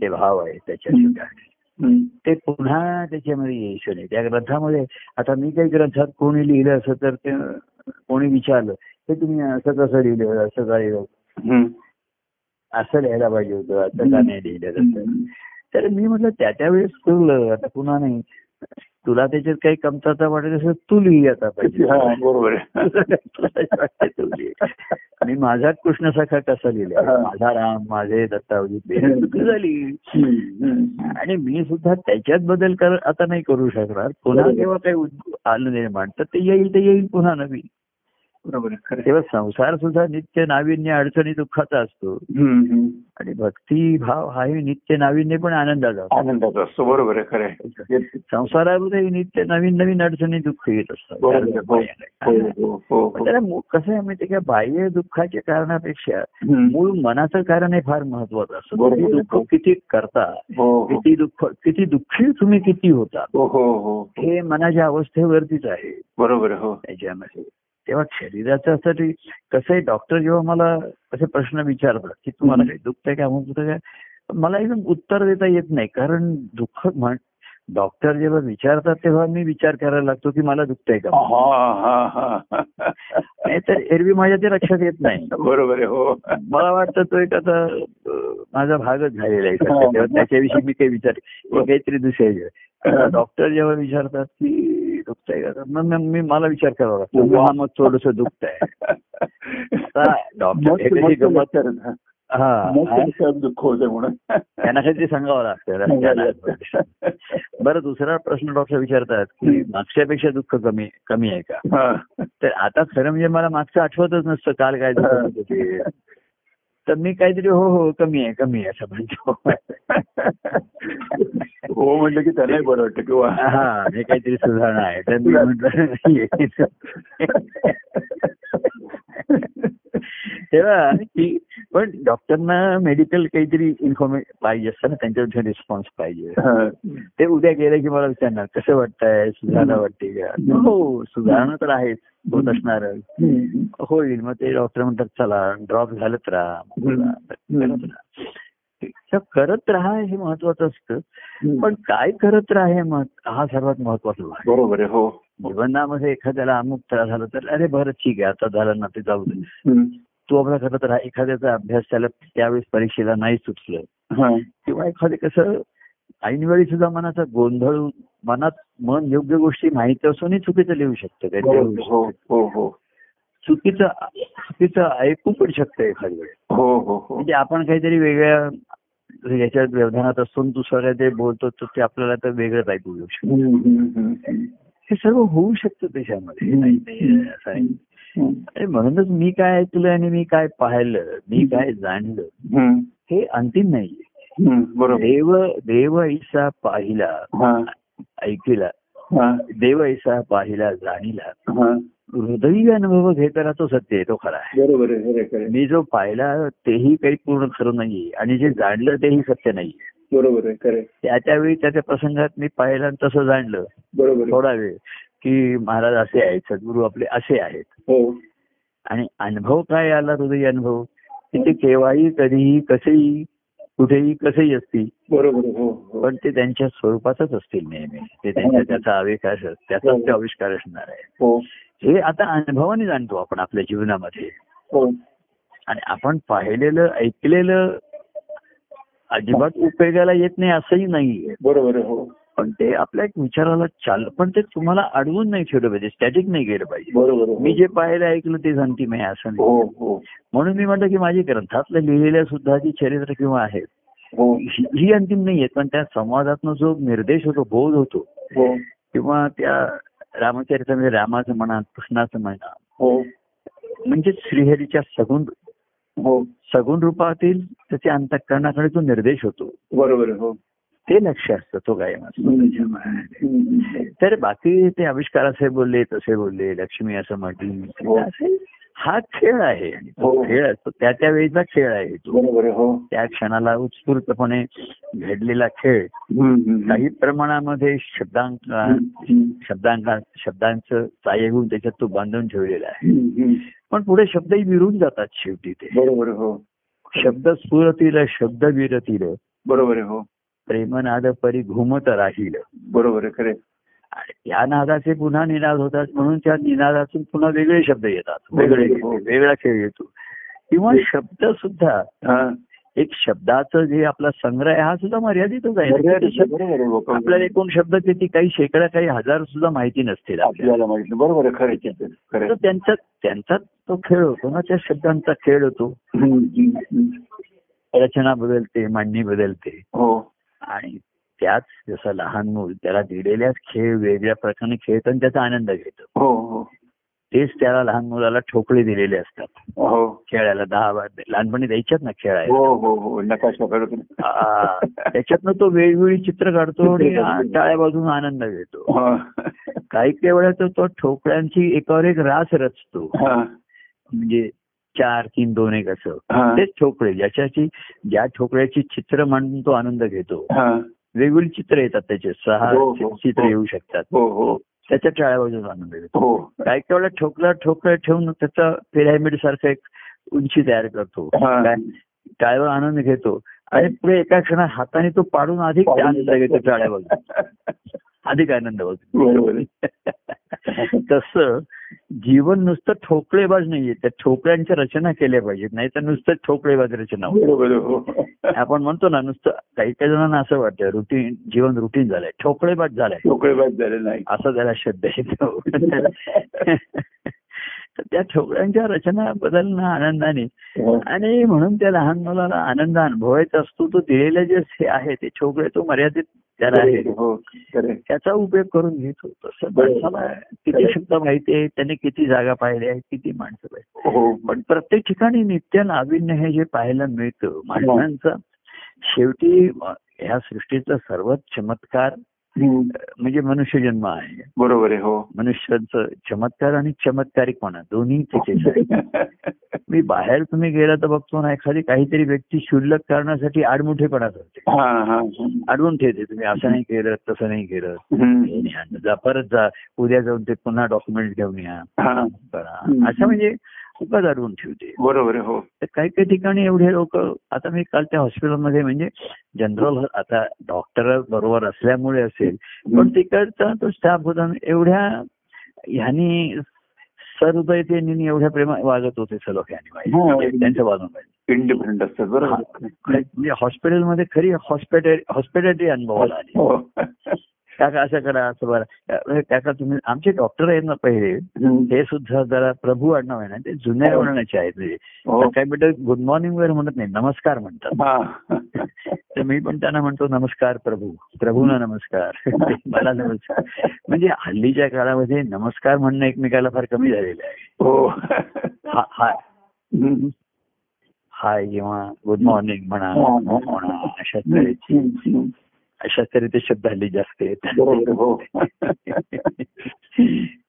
Speaker 1: ते भाव आहेत त्याच्या. ठिकाणी. ते पुन्हा त्याच्यामध्ये यायचं नाही त्या ग्रंथामध्ये आता मी काही ग्रंथात कोणी लिहिलं असं तर ते कोणी विचारलं हे तुम्ही असं कसं लिहिलं? असं काय. असं लिहायला पाहिजे होतं. असं का नाही लिहिलं. तर मी म्हटलं त्या त्यावेळेस तुला आता पुन्हा नाही तुला त्याच्यात काही कमतरता वाटत असेल तू लिही आता पाहिजे
Speaker 2: हा.
Speaker 1: मी माझा कृष्ण सखा कसा लिहिला. माझा राम माझे दत्तावजी झाली. आणि मी सुद्धा त्याच्यात बदल कर आता नाही करू शकणार पुन्हा. जेव्हा काही आलं निर्माण तर ते येईल ते येईल पुन्हा नवीन
Speaker 2: बरोबर.
Speaker 1: तेव्हा संसार सुद्धा नित्य नाविन्य अडचणी दुःखाचा असतो. आणि भक्ती भाव हाही नित्य नाविन्य पण आनंदाचा असतो.
Speaker 2: आनंदाचा असतो बरोबर आहे खरं.
Speaker 1: संसारामध्ये नित्य नवीन नवीन अडचणी दुःख येत असतात.
Speaker 2: हो. हो, हो.
Speaker 1: त्याला कसं आहे माहितीये का बाह्य दुःखाच्या कारणापेक्षा. मूळ मनाचं कारण हे फार महत्वाचं असतं दुःख किती करता किती दुःख किती दुःखी तुम्ही किती होता
Speaker 2: हो हो हो
Speaker 1: हे मनाच्या अवस्थेवरतीच आहे
Speaker 2: बरोबर हो
Speaker 1: त्याच्यामध्ये तेव्हा शरीराचं असं ते कसं आहे डॉक्टर जेव्हा मला असे प्रश्न विचारतात की तुम्हाला काही दुखतंय का अमुक काय मला एकदम उत्तर देता येत नाही. कारण दुःख म्हण डॉक्टर जेव्हा विचारतात तेव्हा मी विचार करायला लागतो की मला दुखतंय का
Speaker 2: हा हा हा.
Speaker 1: नाही तर एरवी माझ्या ते लक्षात येत नाही.
Speaker 2: बरोबर आहे हो.
Speaker 1: मला वाटतं तो एक आता माझा भागच झालेला आहे त्याच्याविषयी मी काही विचार काहीतरी दुसरे डॉक्टर जेव्हा विचारतात की दुखतंय का? तर मग मी मला विचार करावा लागतो. हा मग थोडस हे
Speaker 2: विचार आहे. म्हणून.
Speaker 1: त्यांना काहीतरी सांगावं लागतं. बरं दुसरा प्रश्न डॉक्टर विचारतात की मागच्यापेक्षा दुःख कमी कमी आहे का?
Speaker 2: हा.
Speaker 1: तर आता खरं म्हणजे मला मागचं आठवतच नसतं काल काय झालं तर मी काहीतरी हो हो कमी आहे कमी आहे असं म्हणतो.
Speaker 2: हो म्हटलं की त्यालाही बरं वाटतं किंवा
Speaker 1: हा हे काहीतरी सुधारणा आहे. तर मी म्हटलं तेव्हा की पण डॉक्टरना मेडिकल काहीतरी इन्फॉर्मेशन पाहिजे असतं ना त्यांच्याकडे रिस्पॉन्स पाहिजे. ते उद्या गेले की मला विचारणार कसं वाटतंय? सुधारणा वाटते का? हो सुधारणा तर आहेच होत असणार. होईल मग ते डॉक्टर म्हणतात चला ड्रॉप राहा तर करत राहा हे महत्वाचं असतं. पण काय करत राहा हे मत हा सर्वात महत्त्वाचा भाग.
Speaker 2: बरोबर हो
Speaker 1: जीवनामध्ये एखाद्याला अमुक त्रास झाला तर अरे बरं ठीक आहे आता झालं ना ते जाऊ दे. तू आपला करत राहा एखाद्याचा अभ्यास त्याला त्यावेळेस परीक्षेला नाही सुचलं
Speaker 2: हा.
Speaker 1: किंवा एखादे कसं ऐनवेळी सुद्धा मनाचा गोंधळ मनात मन योग्य गोष्टी माहिती असूनही चुकीचं लिहू शकतं चुकीचं चुकीचं ऐकू पण शकतं एखाद्या वेळेस
Speaker 2: हो हो हो.
Speaker 1: म्हणजे आपण काहीतरी वेगळ्या याच्या व्यवधानात असतो आणि दुसरं काय ते बोलतो तर ते आपल्याला तर वेगळंच ऐकू येऊ शकतं. हे सर्व होऊ शकतं त्याच्यामध्ये. आणि म्हणूनच मी काय ऐकलं आणि मी काय पाहिलं मी काय जाणलं. हे अंतिम नाहीये. देव देव ऐसा पाहिला ऐकिला. देव ऐसा पाहिला जाणीला. हृदयी अनुभव घेताना तो सत्य आहे तो खरा आहे.
Speaker 2: बरोबर.
Speaker 1: मी जो पाहिला तेही काही पूर्ण खरं नाहीये. आणि जे जाणलं तेही सत्य नाहीये.
Speaker 2: बरोबर आहे खरं आहे.
Speaker 1: त्या त्यावेळी त्या त्या प्रसंगात मी पाहिलं आणि तसं जाणलं.
Speaker 2: बरोबर.
Speaker 1: थोडा वेळ. की महाराज असे आहेत सद्गुरू आपले असे आहेत.
Speaker 2: हो.
Speaker 1: आणि अनुभव काय आला हृदय अनुभव? की ते केव्हाही कधीही कसेही कुठेही कसेही असतील.
Speaker 2: बरोबर. हो हो.
Speaker 1: पण ते त्यांच्या स्वरूपातच असतील नेहमी. ते त्यांच्या त्याचा आविष्कार त्याचाच ते आविष्कार असणार आहे.
Speaker 2: हो
Speaker 1: हे आता अनुभवाने जाणतो आपण आपल्या जीवनामध्ये.
Speaker 2: हो.
Speaker 1: आणि आपण पाहिलेलं ऐकलेलं अजिबात उपयोगाला येत नाही असंही नाहीये.
Speaker 2: बरोबर. हो.
Speaker 1: पण ते आपल्या एक विचाराला चाल पण ते तुम्हाला अडवून नाही ठेवलं पाहिजे स्टॅटिक नाही गेलं पाहिजे.
Speaker 2: बरोबर आहे.
Speaker 1: मी जे पाहिलं ऐकलं ते अंतिम आहे असं नाही.
Speaker 2: हो हो.
Speaker 1: म्हणून मी म्हटलं की माझी ग्रंथातल्या लिहिलेल्या सुद्धा जी चरित्र किंवा आहेत
Speaker 2: हो.
Speaker 1: ही ही अंतिम नाही आहेत पण त्या संवादातनं जो निर्देश होतो बोध होतो
Speaker 2: हो.
Speaker 1: किंवा त्या रामचरित्रामध्ये रामाचं म्हणा कृष्णाचं म्हणा.
Speaker 2: हो.
Speaker 1: म्हणजे श्रीहरीच्या सगुण
Speaker 2: हो.
Speaker 1: सगुण रूपातील त्याच्या अंतकरणाकडे जो निर्देश होतो.
Speaker 2: बरोबर. हो.
Speaker 1: ते लक्ष असतं तो कायम असतो. तर बाकी ते आविष्कार असे बोलले तसे बोलले लक्ष्मी असं म्हटली
Speaker 2: हो.
Speaker 1: खेळ आहे
Speaker 2: हो.
Speaker 1: खेळ असतो त्या त्या वेळेचा खेळ आहे तो.
Speaker 2: हो
Speaker 1: त्या क्षणाला उत्स्फूर्तपणे घडलेला खेळ. काही प्रमाणामध्ये शब्दांक शब्दांका शब्दांचं साह्य घेऊन त्याच्यात तो बांधून ठेवलेला आहे. पण पुढे शब्दही विरून जातात शेवटी ते
Speaker 2: बरोबर. हो
Speaker 1: शब्द स्फुरतील शब्द विरतील
Speaker 2: बरोबर. हो
Speaker 1: प्रेमनाद परी घुमत राहील
Speaker 2: बरोबर खरे
Speaker 1: या नादाचे पुन्हा निनाद होतात म्हणून त्या निनादातून पुन्हा वेगळे शब्द येतात वेगळे
Speaker 2: हो.
Speaker 1: वेगळा खेळ येतो किंवा शब्द सुद्धा
Speaker 2: हा
Speaker 1: एक शब्दाचं जे आपला संग्रह हा सुद्धा मर्यादितच आहे.
Speaker 2: हो.
Speaker 1: आपल्याला एकूण शब्द किती काही शेकडा काही हजार सुद्धा माहिती नसतील आपल्याला
Speaker 2: बरोबर खरं.
Speaker 1: त्यांचा त्यांचा तो खेळ होतो ना त्या शब्दांचा खेळ होतो. रचना बदलते मांडणी बदलते
Speaker 2: हो
Speaker 1: आणि त्याच जसं लहान मूल त्याला दिलेल्याच खेळ वेगळ्या प्रकारे खेळतो आणि त्याचा आनंद घेतो.
Speaker 2: हो हो.
Speaker 1: तेच त्याला लहान मुलाला ठोकळे दिलेले असतात.
Speaker 2: हो.
Speaker 1: खेळायला दहा बार लहानपणी द्यायच्यात ना खेळायला त्याच्यातनं तो वेगवेगळी चित्र काढतो आणि. टाळ्या बाजून आनंद घेतो. काही काही वेळा तर तो ठोकळ्यांची एकावर एक रास रचतो. म्हणजे चार तीन दोन एक असं. तेच ठोकळे. ज्याच्याची ज्या ठोकळ्याची चित्र मांडून तो आनंद घेतो. वेगवेगळी चित्र येतात त्याचे. सहा
Speaker 2: हो, हो,
Speaker 1: चित्र
Speaker 2: हो.
Speaker 1: येऊ शकतात. त्याच्या टाळ्या बाजून आनंद
Speaker 2: हो.
Speaker 1: काही काही वेळा ठोकला ठोकळा ठेवून त्याचा पिरामिड सारखं एक उंची तयार करतो. टाळ्यावर आनंद घेतो. आणि पुढे एका क्षणात हाताने तो पाडून अधिक आनंद घेतो टाळ्यावर अधिक आनंद होतो
Speaker 2: आहे.
Speaker 1: तसं जीवन नुसतं ठोकळेबाज नाहीये. त्या ठोकळ्यांच्या रचना केल्या पाहिजेत नाही तर नुसतं ठोकळेबाज रचना
Speaker 2: आहे. हो.
Speaker 1: आपण म्हणतो ना नुसतं काही काही जणांना असं वाटतं रुटीन जीवन रुटीन झालंय. ठोकळेबाज झालाय.
Speaker 2: मोकळे बाद झाले नाही
Speaker 1: असा त्याला शब्द येतो तर त्या ठोकळ्यांच्या रचना बदलणं आनंदाने.
Speaker 2: हो.
Speaker 1: आणि म्हणून त्या लहान मुलाला आनंद अनुभवायचा असतो तो दिलेले जे हे आहे ते ठोकळे तो मर्यादित त्याला आहे.
Speaker 2: हो.
Speaker 1: त्याचा उपयोग करून घेतो. तसं
Speaker 2: बरोबर.
Speaker 1: माणसाला किती शब्द माहिती आहे त्याने किती जागा पाहिल्या आहेत किती माणसं पाहिजे
Speaker 2: हो.
Speaker 1: पण प्रत्येक ठिकाणी नित्य नाविन्य हे जे पाहायला मिळतं माणसांचं शेवटी ह्या सृष्टीचा सर्वात चमत्कार म्हणजे मनुष्यजन्म आहे.
Speaker 2: बरोबर आहे हो.
Speaker 1: मनुष्याचं चमत्कार आणि चमत्कारिकपणा दोन्ही आहे मी बाहेर तुम्ही गेला तर बघतो ना एखादी काहीतरी व्यक्ती क्षुल्लक करण्यासाठी आडमुठेपणा करते
Speaker 2: हा हा
Speaker 1: अडवून ठेवते तुम्ही असं नाही केलं तसं नाही केलं. जा परत जा. उद्या जाऊन ते पुन्हा डॉक्युमेंट घेऊन या. करा. असं म्हणजे खूपच अडवून ठेवते.
Speaker 2: बरोबर हो.
Speaker 1: तर काही काही ठिकाणी एवढे लोक आता मी काल त्या हॉस्पिटलमध्ये म्हणजे जनरल आता डॉक्टर बरोबर असल्यामुळे असेल पण तिकडचा तो स्टाफ होता एवढ्या ह्यांनी सहृदयतेने एवढ्या प्रेमा वागत होते सलोख यांनी
Speaker 2: हो.
Speaker 1: म्हणजे त्यांच्या बाजूने
Speaker 2: इंडिपेंडंट असतात बरोबर.
Speaker 1: म्हणजे हॉस्पिटलमध्ये खरी हॉस्पिटल हॉस्पिटॅलिटी अनुभवाला आली.
Speaker 2: हो.
Speaker 1: काका असं करा असं बरं. काका तुम्ही आमचे डॉक्टर आहेत ना पहिले. ते सुद्धा जरा प्रभू आडनाव आहे ना ते जुन्या
Speaker 2: हो.
Speaker 1: वळणाचे आहेत
Speaker 2: हो.
Speaker 1: काय बेटा गुड मॉर्निंग वगैरे म्हणत नाही नमस्कार म्हणतात. तर मी पण त्यांना म्हणतो नमस्कार प्रभू. प्रभूना नमस्कार. मला नमस्कार. म्हणजे हल्लीच्या काळामध्ये नमस्कार म्हणणं एकमेकाला फार कमी झालेलं आहे.
Speaker 2: हो.
Speaker 1: हा हाय किंवा गुड मॉर्निंग म्हणा
Speaker 2: हा, हा.
Speaker 1: म्हणा अशा तऱ्हेची.
Speaker 2: हम्म. हम्म.
Speaker 1: अशा तऱ्हेचे शब्द हल्ली जास्त
Speaker 2: बरोबर हो
Speaker 1: येतात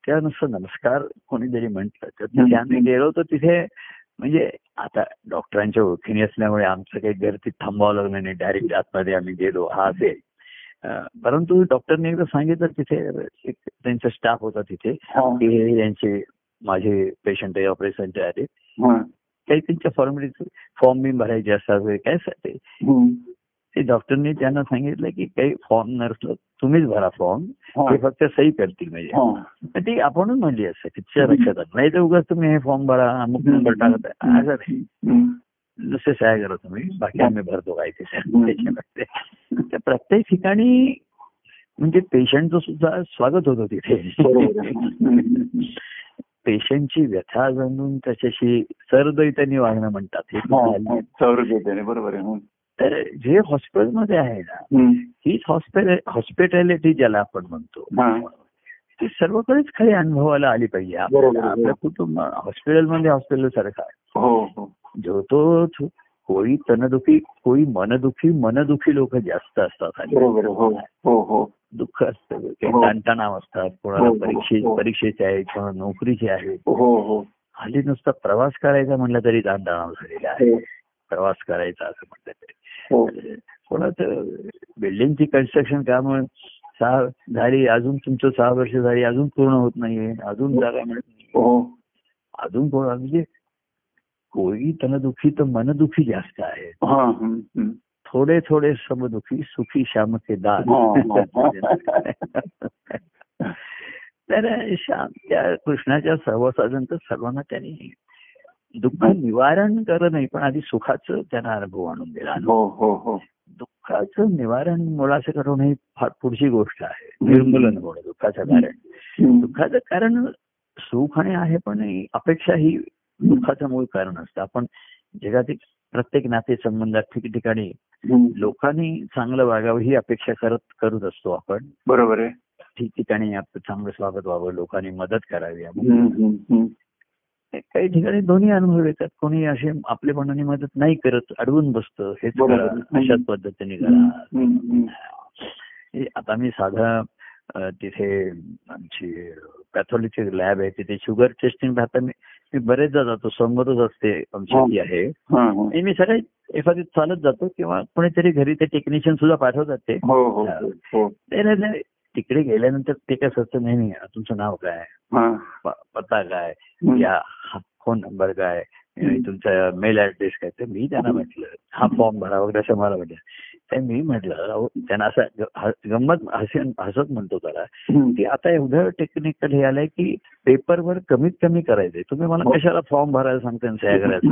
Speaker 1: त्या नुसतं नमस्कार कोणीतरी म्हटलं तर आम्ही गेलो तर तिथे म्हणजे आता डॉक्टरांच्या ओळखीने असल्यामुळे आमचं काही गर्दीत थांबावं लागलं नाही डायरेक्ट आतमध्ये आम्ही गेलो हा असे अं, परंतु डॉक्टरने एकदा सांगितलं तिथे एक त्यांचा स्टाफ होता तिथे
Speaker 2: हा.
Speaker 1: की हे यांचे माझे पेशंट आहे ऑपरेशनचे
Speaker 2: हा.
Speaker 1: काही त्यांच्या फॉर्मॅलिटी फॉर्म बी भरायचे असतात काय ते. ते डॉक्टरने त्यांना सांगितलं की काही फॉर्म नसलं तुम्हीच भरा फॉर्म
Speaker 2: हा.
Speaker 1: ते फक्त सही करतील म्हणजे. ती आपणच म्हणली असं तिच्या लक्षात नाही तर उगाच तुम्ही हे फॉर्म भरा अमुक नंबर टाकत आहे. असं नाही. नुसते सह्या करा तुम्ही बाकी आम्ही भरतो काय ते तर प्रत्येक ठिकाणी म्हणजे पेशंटचं सुद्धा स्वागत होतं. तिथे. पेशंटची व्यथा जाणून त्याच्याशी सरदैत्याने वागणं म्हणतात.
Speaker 2: बरोबर आहे.
Speaker 1: तर जे हॉस्पिटलमध्ये आहे ना. हीच हॉस्पिटल हॉस्पिटॅलिटी ज्याला आपण म्हणतो. ती सर्वकडेच खरी अनुभवाला आली पाहिजे
Speaker 2: बरोबर,
Speaker 1: आपल्याला.
Speaker 2: हो.
Speaker 1: आपलं कुटुंब हॉस्पिटलमध्ये हॉस्पिटल सारखं आहे
Speaker 2: हो हो
Speaker 1: जो तो कोळी तनदुखी कोळी मनदुखी मनदुखी लोक जास्त असतात.
Speaker 2: हो
Speaker 1: दुःख असतं. ताणतणाव असतात कोणाला परीक्षे. परीक्षेचे आहेत कोणाला नोकरीचे आहेत हल्ली नुसता प्रवास करायचा म्हटलं तरी ताणतणाव झालेला आहे. प्रवास करायचा असं
Speaker 2: हो.
Speaker 1: कोणाचं बिल्डिंगची कन्स्ट्रक्शन काम सहा झाली अजून तुमचं सहा वर्ष झाली अजून पूर्ण होत नाहीये अजून जागा मिळत नाही
Speaker 2: हो.
Speaker 1: अजून कोण म्हणजे कोळी तनदुखी तर मनदुखी जास्त आहे.
Speaker 2: हा.
Speaker 1: थोडे थोडे समदुखी सुखी श्याम के दान तर श्याम त्या कृष्णाच्या सहवासादन तर सर्वांना त्यांनी दुःख निवारण करत नाही पण आधी सुखाचं त्यांना अनुभव आणून दिला
Speaker 2: हो हो हो.
Speaker 1: दुःखाचं निवारण मुळाचं करून ही फार पुढची गोष्ट आहे. निर्मूलन होणं दुःखाचं कारण. दुःखाचं कारण सुख आणि आहे पण अपेक्षा ही दुःखाचं मूळ कारण असतं. आपण जगातील प्रत्येक नाते संबंधात ठिकठिकाणी. लोकांनी चांगलं वागावं ही अपेक्षा करत करत असतो आपण.
Speaker 2: बरोबर आहे.
Speaker 1: ठिकठिकाणी चांगलं स्वागत व्हावं लोकांनी मदत करावी. काही ठिकाणी दोन्ही अनुभव येतात. कोणी असे आपलेपणाने मदत नाही करत अडवून बसतं. हेच. करा अशाच पद्धतीने करा. आता मी साधा तिथे आमची पॅथॉलॉजी लॅब आहे. तिथे शुगर टेस्टिंग राहता मी मी बरेचदा जातो. समोरच असते आमची. ती आहे. आणि मी सगळे एखादी चालत जातो किंवा कोणीतरी घरी ते टेक्निशियन सुद्धा पाठवतात ते.
Speaker 2: हो हो हो
Speaker 1: तिकडे गेल्यानंतर ते कसं असतं नाही नाही तुमचं नाव काय
Speaker 2: हा.
Speaker 1: पत्ता काय. या फोन नंबर काय. तुमचा मेल ऍड्रेस काय तर मी त्यांना म्हटलं. हा फॉर्म भरा वगैरे असं मला म्हटलं. तर मी म्हटलं त्यांना असं गंमत हसन हसत म्हणतो त्याला. की आता एवढं टेक्निकल हे आलंय की पेपरवर कमीत कमी करायचंय तुम्ही मला
Speaker 2: हो.
Speaker 1: कशाला फॉर्म भरायला सांगता सह्या करायचं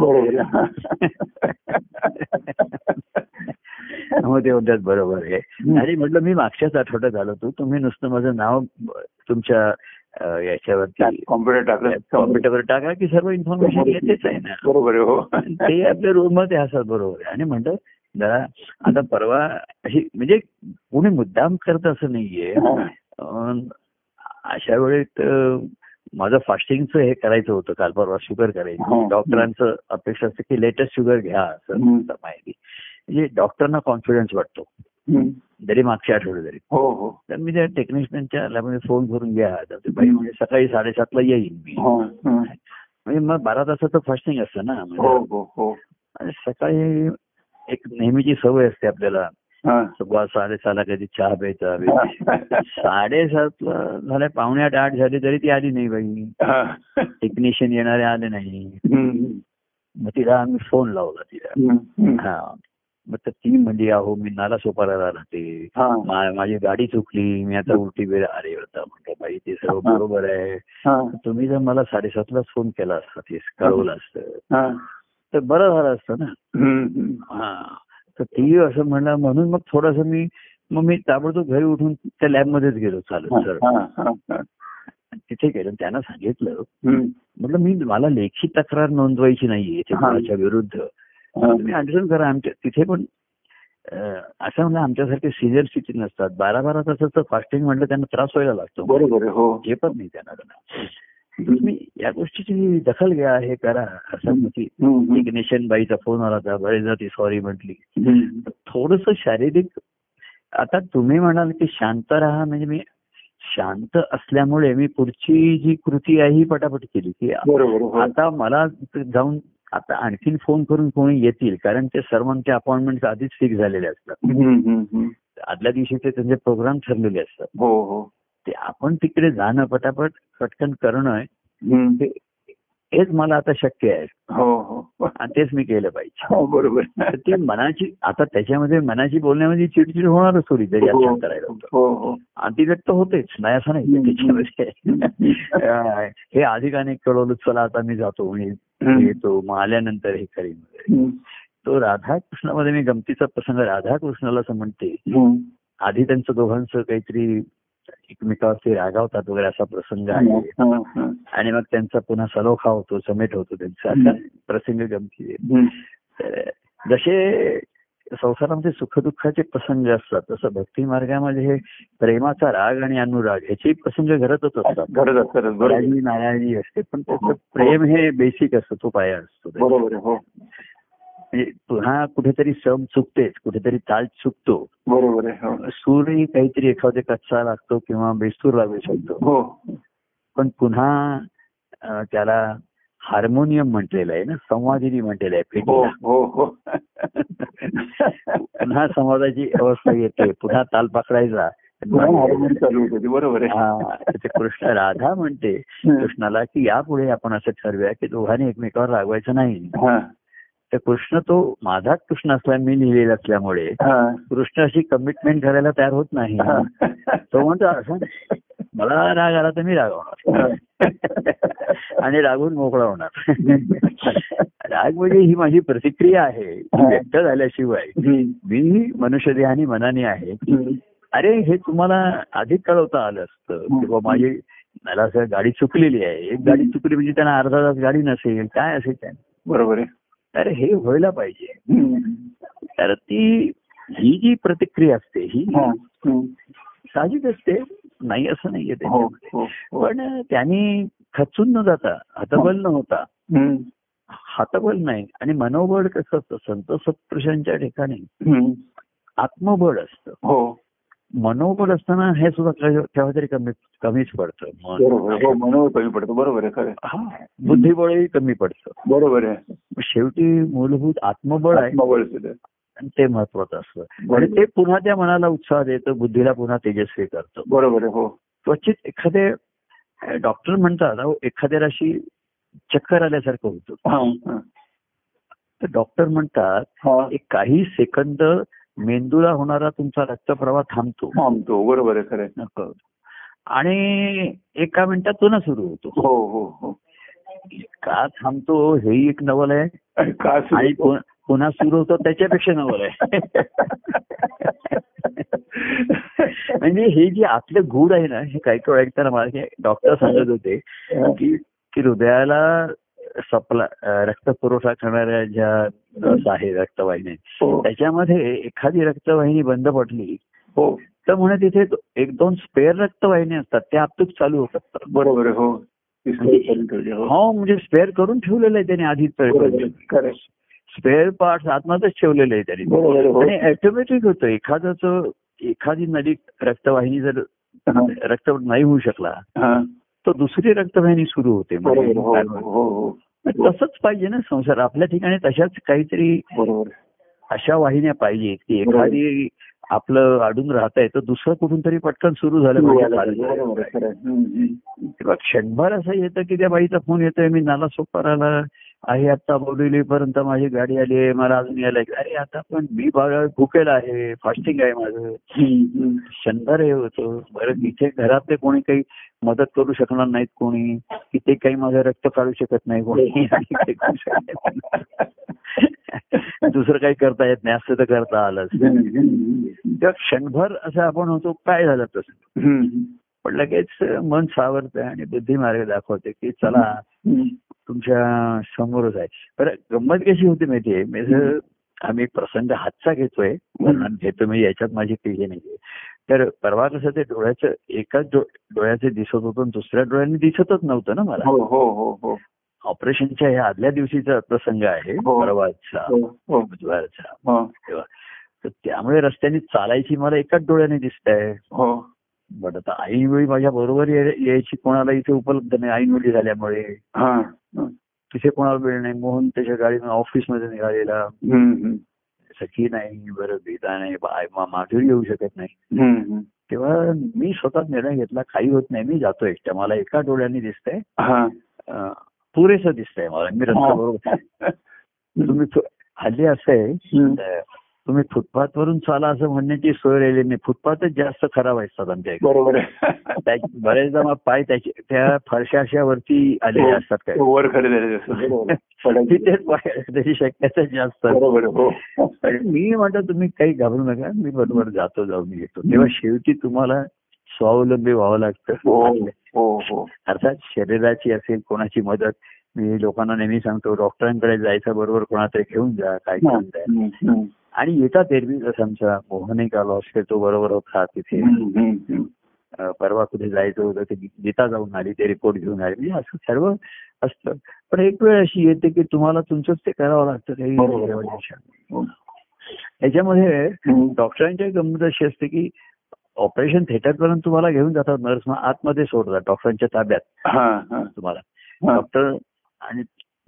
Speaker 1: मग ते म्हणतात बरोबर आहे. आणि म्हटलं मी मागच्याच आठवड्यात आलो होतो. तुम्ही नुसतं माझं नाव तुमच्या याच्यावरती
Speaker 2: कॉम्प्युटर टाकलं
Speaker 1: कॉम्प्युटरवर टाका की सर्व इन्फॉर्मेशन येतेच आहे ना.
Speaker 2: बरोबर हो.
Speaker 1: ते आपल्या रोलमध्ये असतात बरोबर आहे. आणि म्हणतात जरा आता परवा अशी म्हणजे कोणी मुद्दाम करत असं नाहीये. अशा वेळेत माझं फास्टिंगचं हे करायचं होतं. काल परवा शुगर. करायचं. डॉक्टरांचं अपेक्षा असते की लेटेस्ट शुगर घ्या असं. माहिती. म्हणजे डॉक्टरांना कॉन्फिडन्स वाटतो. जरी मागच्या आठवडे जरी
Speaker 2: हो हो.
Speaker 1: तर मी त्या टेक्निशियनच्या लॅबमध्ये फोन करून घ्या. बाई म्हणजे सकाळी साडेसातला येईन मी.
Speaker 2: हो.
Speaker 1: म्हणजे मग बारा तासाचं फास्टिंग असतं ना.
Speaker 2: हो
Speaker 1: म्हणजे
Speaker 2: हो. हो
Speaker 1: सकाळी एक नेहमीची सवय असते आपल्याला.
Speaker 2: हा.
Speaker 1: सव्वा साडेसहाला कधी चहा प्यायचा साडेसातला झाल्या पावणे आठ आठ झाले तरी ती आली नाही बाई. टेक्निशियन येणारे आले नाही. मग तिला आम्ही फोन लावला तिला. हा. तर ती म्हणजे अहो मी नाला सोपाराला राहते माझी गाडी चुकली मी आता उलटी वेळ आले होता म्हटलं बाई ते सर्व बरोबर आहे
Speaker 2: हा.
Speaker 1: तुम्ही जर मला साडेसातलाच फोन केला असता ते कळवलं असतं. तर बरं झालं असतं ना. हा तर ती असं म्हणलं म्हणून मग थोडस मी मग मी ताबडतोब घरी उठून त्या लॅबमध्येच गेलो चालत सर. तिथे गेलो त्यांना सांगितलं. म्हटलं मी मला लेखी तक्रार नोंदवायची नाहीये ते विरुद्ध. तुम्ही अंडरस्टँड करा आमच्या तिथे पण असं म्हणलं आमच्यासारखे सिनियर सिटीजन असतात बारा बारा तासाचं फास्टिंग म्हणलं त्यांना त्रास व्हायला लागतो
Speaker 2: बरोबर हो
Speaker 1: जे पण नाही त्यांना. तुम्ही या गोष्टीची दखल घ्या हे करा असं म्हणजे
Speaker 2: हम्म, हम्म.
Speaker 1: एक नेशन बाईचा फोन आला होता बरेचदा ती सॉरी म्हटली. थोडस शारीरिक आता तुम्ही म्हणाल की शांत राहा म्हणजे मी शांत असल्यामुळे मी पुढची जी कृती आहे ही पटापट केली की
Speaker 2: हो.
Speaker 1: आता मला जाऊन आता आणखीन फोन करून कोणी येतील कारण ते सर्वांचे अपॉइंटमेंट आधीच फिक्स झालेले असतात. आदल्या दिवशीचे त्यांचे प्रोग्राम ठरलेले असतात
Speaker 2: हो हो
Speaker 1: ते आपण तिकडे जाणं पटापट पटकन करणं
Speaker 2: हम्म.
Speaker 1: हेच मला आता शक्य आहे.
Speaker 2: हो हो.
Speaker 1: आणि तेच मी केलं पाहिजे
Speaker 2: हो बरोबर.
Speaker 1: तर ते मनाची आता त्याच्यामध्ये मनाची बोलण्यामध्ये चिडचिड होणारच थोडी जरी
Speaker 2: हो
Speaker 1: करायला अतिव्यक्त होतेच. नाही असं नाही. त्याच्यामध्ये हे अधिक अनेक कळवलं चला आता मी जातो. मी. येतो. मग आल्यानंतर हे करीन. तो राधाकृष्णामध्ये मी गमतीचा प्रसंग राधाकृष्णाला असं म्हणते. आधी त्यांचं दोघांचं काहीतरी एकमेकावरती रागावतात वगैरे असा प्रसंग आहे.
Speaker 2: हा, हा.
Speaker 1: आणि मग त्यांचा पुन्हा सलोखा होतो समेट होतो त्यांचा. असा प्रसंग गमती जसे संसारामध्ये सुखदुःखाचे प्रसंग असतात तसं भक्ती मार्गामध्ये हे प्रेमाचा राग आणि अनुराग ह्याचे प्रसंग घडतच असतात. नाराजी नाराजी असते पण त्याचं प्रेम हे बेसिक असतं तो पाया असतो.
Speaker 2: हो
Speaker 1: म्हणजे पुन्हा कुठेतरी सम चुकतेच कुठेतरी ताल चुकतो.
Speaker 2: बरोबर आहे हो.
Speaker 1: सूरही काहीतरी एखादे कच्चा लागतो किंवा बेसूर लागू शकतो.
Speaker 2: हो.
Speaker 1: पण पुन्हा त्याला हार्मोनियम म्हटलेलं आहे ना संवादिनी म्हटलेलं आहे
Speaker 2: हो
Speaker 1: पेटीला.
Speaker 2: हो हो.
Speaker 1: पुन्हा संवादाची अवस्था येते पुन्हा ताल पकडायचा.
Speaker 2: बरोबर आहे.
Speaker 1: हा, कृष्ण राधा म्हणते कृष्णाला की यापुढे आपण असं ठरवूया की दोघांनी एकमेकावर रागवायचं नाही. तर कृष्ण तो माझा कृष्ण असला मी लिहिलेला असल्यामुळे
Speaker 2: हा.
Speaker 1: कृष्ण अशी कमिटमेंट करायला तयार होत नाही. तो म्हणतो असं. मला राग आला तर मी रागवणार आणि रागून मोकळा होणार. राग म्हणजे ही माझी प्रतिक्रिया आहे. व्यक्त झाल्याशिवाय. मी मनुष्य देहानी मनाने आहे. अरे हे तुम्हाला आधीच कळवता आलं असतं किंवा माझी मला असं गाडी चुकलेली आहे. एक गाडी चुकली म्हणजे त्यांना अर्धा तास गाडी नसेल. काय असेल काय
Speaker 2: बरोबर आहे.
Speaker 1: तर हे व्हायला पाहिजे. तर ती ही जी प्रतिक्रिया असते ही. साहजिक असते नाही असं नाहीये
Speaker 2: हो हो हो.
Speaker 1: पण त्यांनी खचून न जाता हतबल न होता. हातबल नाही आणि मनोबळ कसं असतं संत सत्पुरुषांच्या ठिकाणी. आत्मबळ असतं मनोबळ असताना हे सुद्धा केव्हा तरी कमी कमीच पडतं.
Speaker 2: बरोबर आहे.
Speaker 1: मन
Speaker 2: मनोबळ कमी पडतो. बरोबर आहे खरं
Speaker 1: हा बुद्धिबळही कमी पडतं.
Speaker 2: बरोबर आहे.
Speaker 1: शेवटी मूलभूत आत्मबळ आहे. आणि ते महत्वाचं असतं. आणि ते पुन्हा त्या मनाला उत्साह देतं बुद्धीला पुन्हा तेजस्वी करतं.
Speaker 2: बरोबर आहे हो.
Speaker 1: क्वचित एखादे डॉक्टर म्हणतात एखाद्याला अशी चक्कर आल्यासारखं होतं. तर डॉक्टर म्हणतात. एक काही सेकंद मेंदूला होणारा तुमचा रक्तप्रवाह थांबतो.
Speaker 2: थांबतो. बरोबर आहे खरं.
Speaker 1: आणि एका मिनिटात पुन्हा सुरू होतो.
Speaker 2: हो हो हो.
Speaker 1: का थांबतो हेही एक नवल आहे.
Speaker 2: का
Speaker 1: आणि? पुन्हा- सुरू होतो त्याच्यापेक्षा नवल आहे. म्हणजे हे जे आतलं गूढ आहे ना हे काही काही ऐकताना मला डॉक्टर सांगत होते की हृदयाला सप्ला अं, रक्त पुरवठा करणाऱ्या ज्या नस आहे रक्तवाहिनी
Speaker 2: हो
Speaker 1: त्याच्यामध्ये एखादी रक्तवाहिनी बंद पडली
Speaker 2: हो
Speaker 1: तर म्हणे तिथे एक दोन स्पेअर रक्तवाहिनी असतात त्या आपसूक चालू होतात
Speaker 2: बरोबर हो ठेवले, हो.
Speaker 1: हो म्हणजे स्पेअर करून ठेवलेलं आहे त्याने आधीच. स्पेअर पार्ट आत्मातच ठेवलेलं आहे त्याने
Speaker 2: हो.
Speaker 1: आणि ऑटोमॅटिक होतं एखाद्याच एखादी नदी रक्तवाहिनी जर
Speaker 2: हा.
Speaker 1: रक्त नाही होऊ शकला
Speaker 2: हा.
Speaker 1: तर दुसरी रक्तवाहिनी सुरू होते.
Speaker 2: हो हो हो.
Speaker 1: तसंच पाहिजे ना संसार. आपल्या ठिकाणी तशाच काहीतरी. अशा वाहिन्या पाहिजेत की एखादी आपलं अडून राहत आहे तर दुसरं कुठून तरी पटकन सुरू झालं पाहिजे. क्षणभर असं येतं की त्या बाईचा फोन येतोय मी नाला सोपाराला आहे आता बोरिवलीपर्यंत माझी गाडी आली आहे मला अजून यायला अरे आता पण मी भुकेला आहे फास्टिंग आहे माझं. क्षणभर हे होतं. बरं इथे घरातले कोणी काही मदत करू शकणार नाहीत कोणी. इथे काही माझं रक्त काढू शकत नाही कोणी. दुसरं काही करता येत नाही. असं तर करता आलं तेव्हा क्षणभर असं आपण होतो काय झालं तसं. पण लगेच मन सावरतं आणि बुद्धिमार्ग दाखवते की चला. तुमच्या समोरच आहे बरं गंमत कशी होती माहितीये मी जर आम्ही प्रसंग हातचा घेतोय वर्णन घेतो मी याच्यात माझी काही हे नाहीये. तर परवा कसं ते डोळ्याचं एकाच डोळ्याचे दिसत होतं दुसऱ्या डोळ्याने दिसतच नव्हतं ना मला.
Speaker 2: हो हो हो हो.
Speaker 1: ऑपरेशनच्या ह्या आदल्या दिवशीचा प्रसंग आहे
Speaker 2: हो.
Speaker 1: परवाचा
Speaker 2: हो
Speaker 1: बुधवारचा. तेव्हा. तर त्यामुळे रस्त्याने चालायची मला एकाच डोळ्याने दिसत आहे
Speaker 2: हो.
Speaker 1: बट आता ऐनवेळी माझ्या बरोबर यायची कोणाला इथे उपलब्ध नाही. ऐनवेळी झाल्यामुळे. तिथे कोणाला वेळ नाही. मोहन त्याच्या गाडीनं ऑफिसमध्ये निघालेला. सखी नाही बरं गीता नाही बाय माधुरी येऊ शकत नाही. तेव्हा मी स्वतः निर्णय घेतला काही होत नाही. मी जातो एकट्या मला एका डोळ्याने दिसतंय.
Speaker 2: हा.
Speaker 1: पुरेसं दिसतंय मला. मी रस्ता बरोबर तुम्ही हल्ली असं आहे तुम्ही फुटपाथ वरून चाला असं म्हणण्याची सोय राहिली नाही. फुटपाथच जास्त खराब असतात आमच्या इकडे.
Speaker 2: बरोबर
Speaker 1: बरेचदा मग पाय त्याचे त्या फरशा अशा वरती आलेले असतात काय?
Speaker 2: वर
Speaker 1: पाय त्याची शक्यता जास्त.
Speaker 2: हो.
Speaker 1: मी म्हणतो तुम्ही काही घाबरू नका. मी बरोबर जातो जाऊन येतो. तेव्हा शेवटी तुम्हाला स्वावलंबी व्हावं लागतं.
Speaker 2: हो हो हो
Speaker 1: अर्थात शरीराची असेल कोणाची मदत. मी लोकांना नेहमी सांगतो डॉक्टरांकडे जायचं बरोबर कोणातरी घेऊन जा काय घेऊन जा
Speaker 2: हं, हं.
Speaker 1: आणि येतात एरवी जसं आमचा मोहन असतो तो बरोबर होता तिथे परवा कुठे जायचं होतं ते गीता जाऊन आली ते रिपोर्ट घेऊन आली म्हणजे असं सर्व असतं पण एक वेळ अशी येते की तुम्हाला तुमचंच ते करावं लागतं. काही
Speaker 2: हो.
Speaker 1: याच्यामध्ये. डॉक्टरांच्या गंमत अशी असते की ऑपरेशन थिएटर पर्यंत तुम्हाला घेऊन जातात नर्स मग आतमध्ये सोडतात डॉक्टरांच्या ताब्यात तुम्हाला. डॉक्टर आणि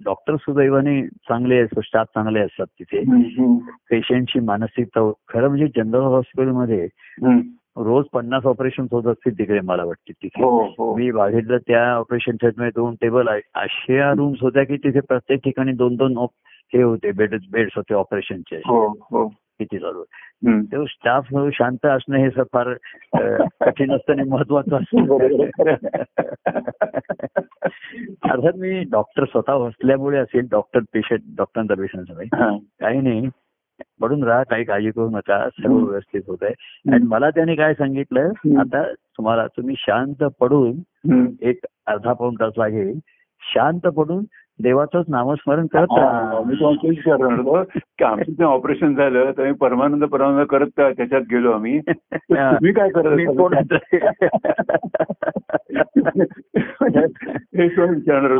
Speaker 1: डॉक्टर सुदैवाने चांगले स्टाफ चांगले असतात तिथे. पेशंटची मानसिकता खरं म्हणजे जनरल हॉस्पिटलमध्ये. रोज पन्नास ऑपरेशन होत असतील तिकडे मला वाटते तिथे.
Speaker 2: हो हो.
Speaker 1: मी बघितलं त्या ऑपरेशन थिएटरमध्ये दोन टेबल अशा रूम्स होत्या की तिथे प्रत्येक ठिकाणी दोन दोन हे होते बेड बेड्स होते ऑपरेशनचे.
Speaker 2: हो
Speaker 1: किती चालू. तेव्हा स्टाफ शांत असणं हे सर फार कठीण असतं आणि महत्वाचं असतं. अर्थात मी डॉक्टर स्वतः असल्यामुळे असेल डॉक्टर पेशंट डॉक्टरांचा पेशंट. काही नाही पडून राहा काही काळजी करू नका सर्व. व्यवस्थित होत आहे आणि मला त्याने काय सांगितलं. आता तुम्हाला तुम्ही शांत पडून. एक अर्धा पाऊण तास लागेल शांत पडून देवाचंच नामस्मरण करत
Speaker 2: मी आमचं ते ऑपरेशन झालं तर मी परमानंद परमानंद करत त्या- त्याच्यात गेलो आम्ही. तुम्ही काय करत
Speaker 1: मी
Speaker 2: हे विचारणार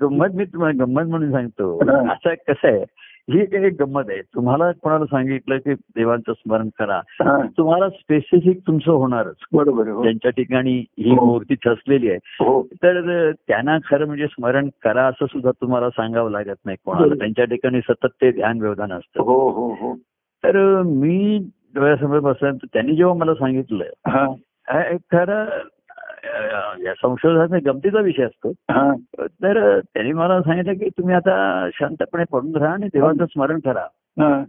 Speaker 1: गंमत मी तुम्हाला गंमत म्हणून सांगतो. असं कसं आहे? ही एक गंमत आहे. तुम्हाला कोणाला सांगितलं की देवांचं स्मरण करा. तुम्हाला स्पेसिफिक तुमचं होणारच.
Speaker 2: बरोबर हो.
Speaker 1: ज्यांच्या ठिकाणी ही
Speaker 2: हो.
Speaker 1: मूर्ती ठसलेली आहे.
Speaker 2: हो.
Speaker 1: तर त्यांना खरं म्हणजे स्मरण करा असं सुद्धा तुम्हाला सांगावं लागत नाही कोणाला. त्यांच्या ठिकाणी सतत ते ध्यान व्यवधान असतं. तर मी डोळ्यासमोर बसल्यानंतर त्यांनी जेव्हा मला सांगितलं खरं या संशोधनाचा गमतीचा विषय असतो.
Speaker 2: हा.
Speaker 1: तर त्यांनी मला सांगितलं की तुम्ही आता शांतपणे पडून राहा आणि देवाचं स्मरण करा.
Speaker 2: हा.